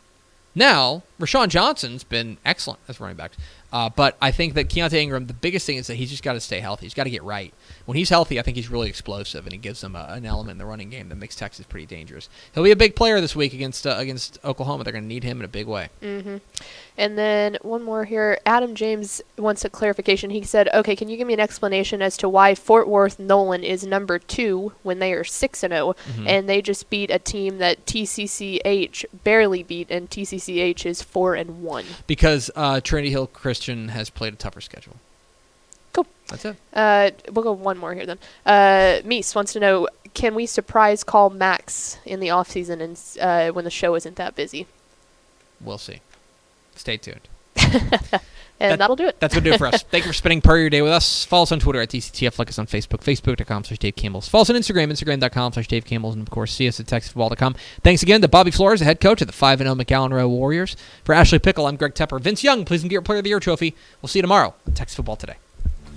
now, Roschon Johnson's been excellent as running back. Uh, but I think that Keontae Ingram, the biggest thing is that he's just got to stay healthy. He's got to get right. When he's healthy, I think he's really explosive, and he gives them a, an element in the running game that makes Texas pretty dangerous. He'll be a big player this week against uh, against Oklahoma. They're going to need him in a big way. Mm-hmm. And then one more here. Adam James wants a clarification. He said, "Okay, can you give me an explanation as to why Fort Worth Nolan is number two when they are six and 0 Mhm. and they just beat a team that TCCH barely beat, and TCCH is four and one." because uh, Trinity Hill Christian has played a tougher schedule. That's it. Uh, we'll go one more here then. Uh, Meese wants to know: Can we surprise call Max in the off season and uh, when the show isn't that busy? We'll see. Stay tuned. And That- that'll do it. That's going to do it for us. Thank you for spending part of your day with us. Follow us on Twitter at TCTF. Like us on Facebook, facebook.com slash Dave Campbell's. Follow us on Instagram, instagram.com slash Dave Campbell's. And, of course, see us at TexasFootball.com. Thanks again to Bobby Flores, the head coach of the 5-0 McAllen Rowe Warriors. For Ashley Pickle, I'm Greg Tepper. Vince Young, please get your Player of the Year trophy. We'll see you tomorrow on Texas Football Today.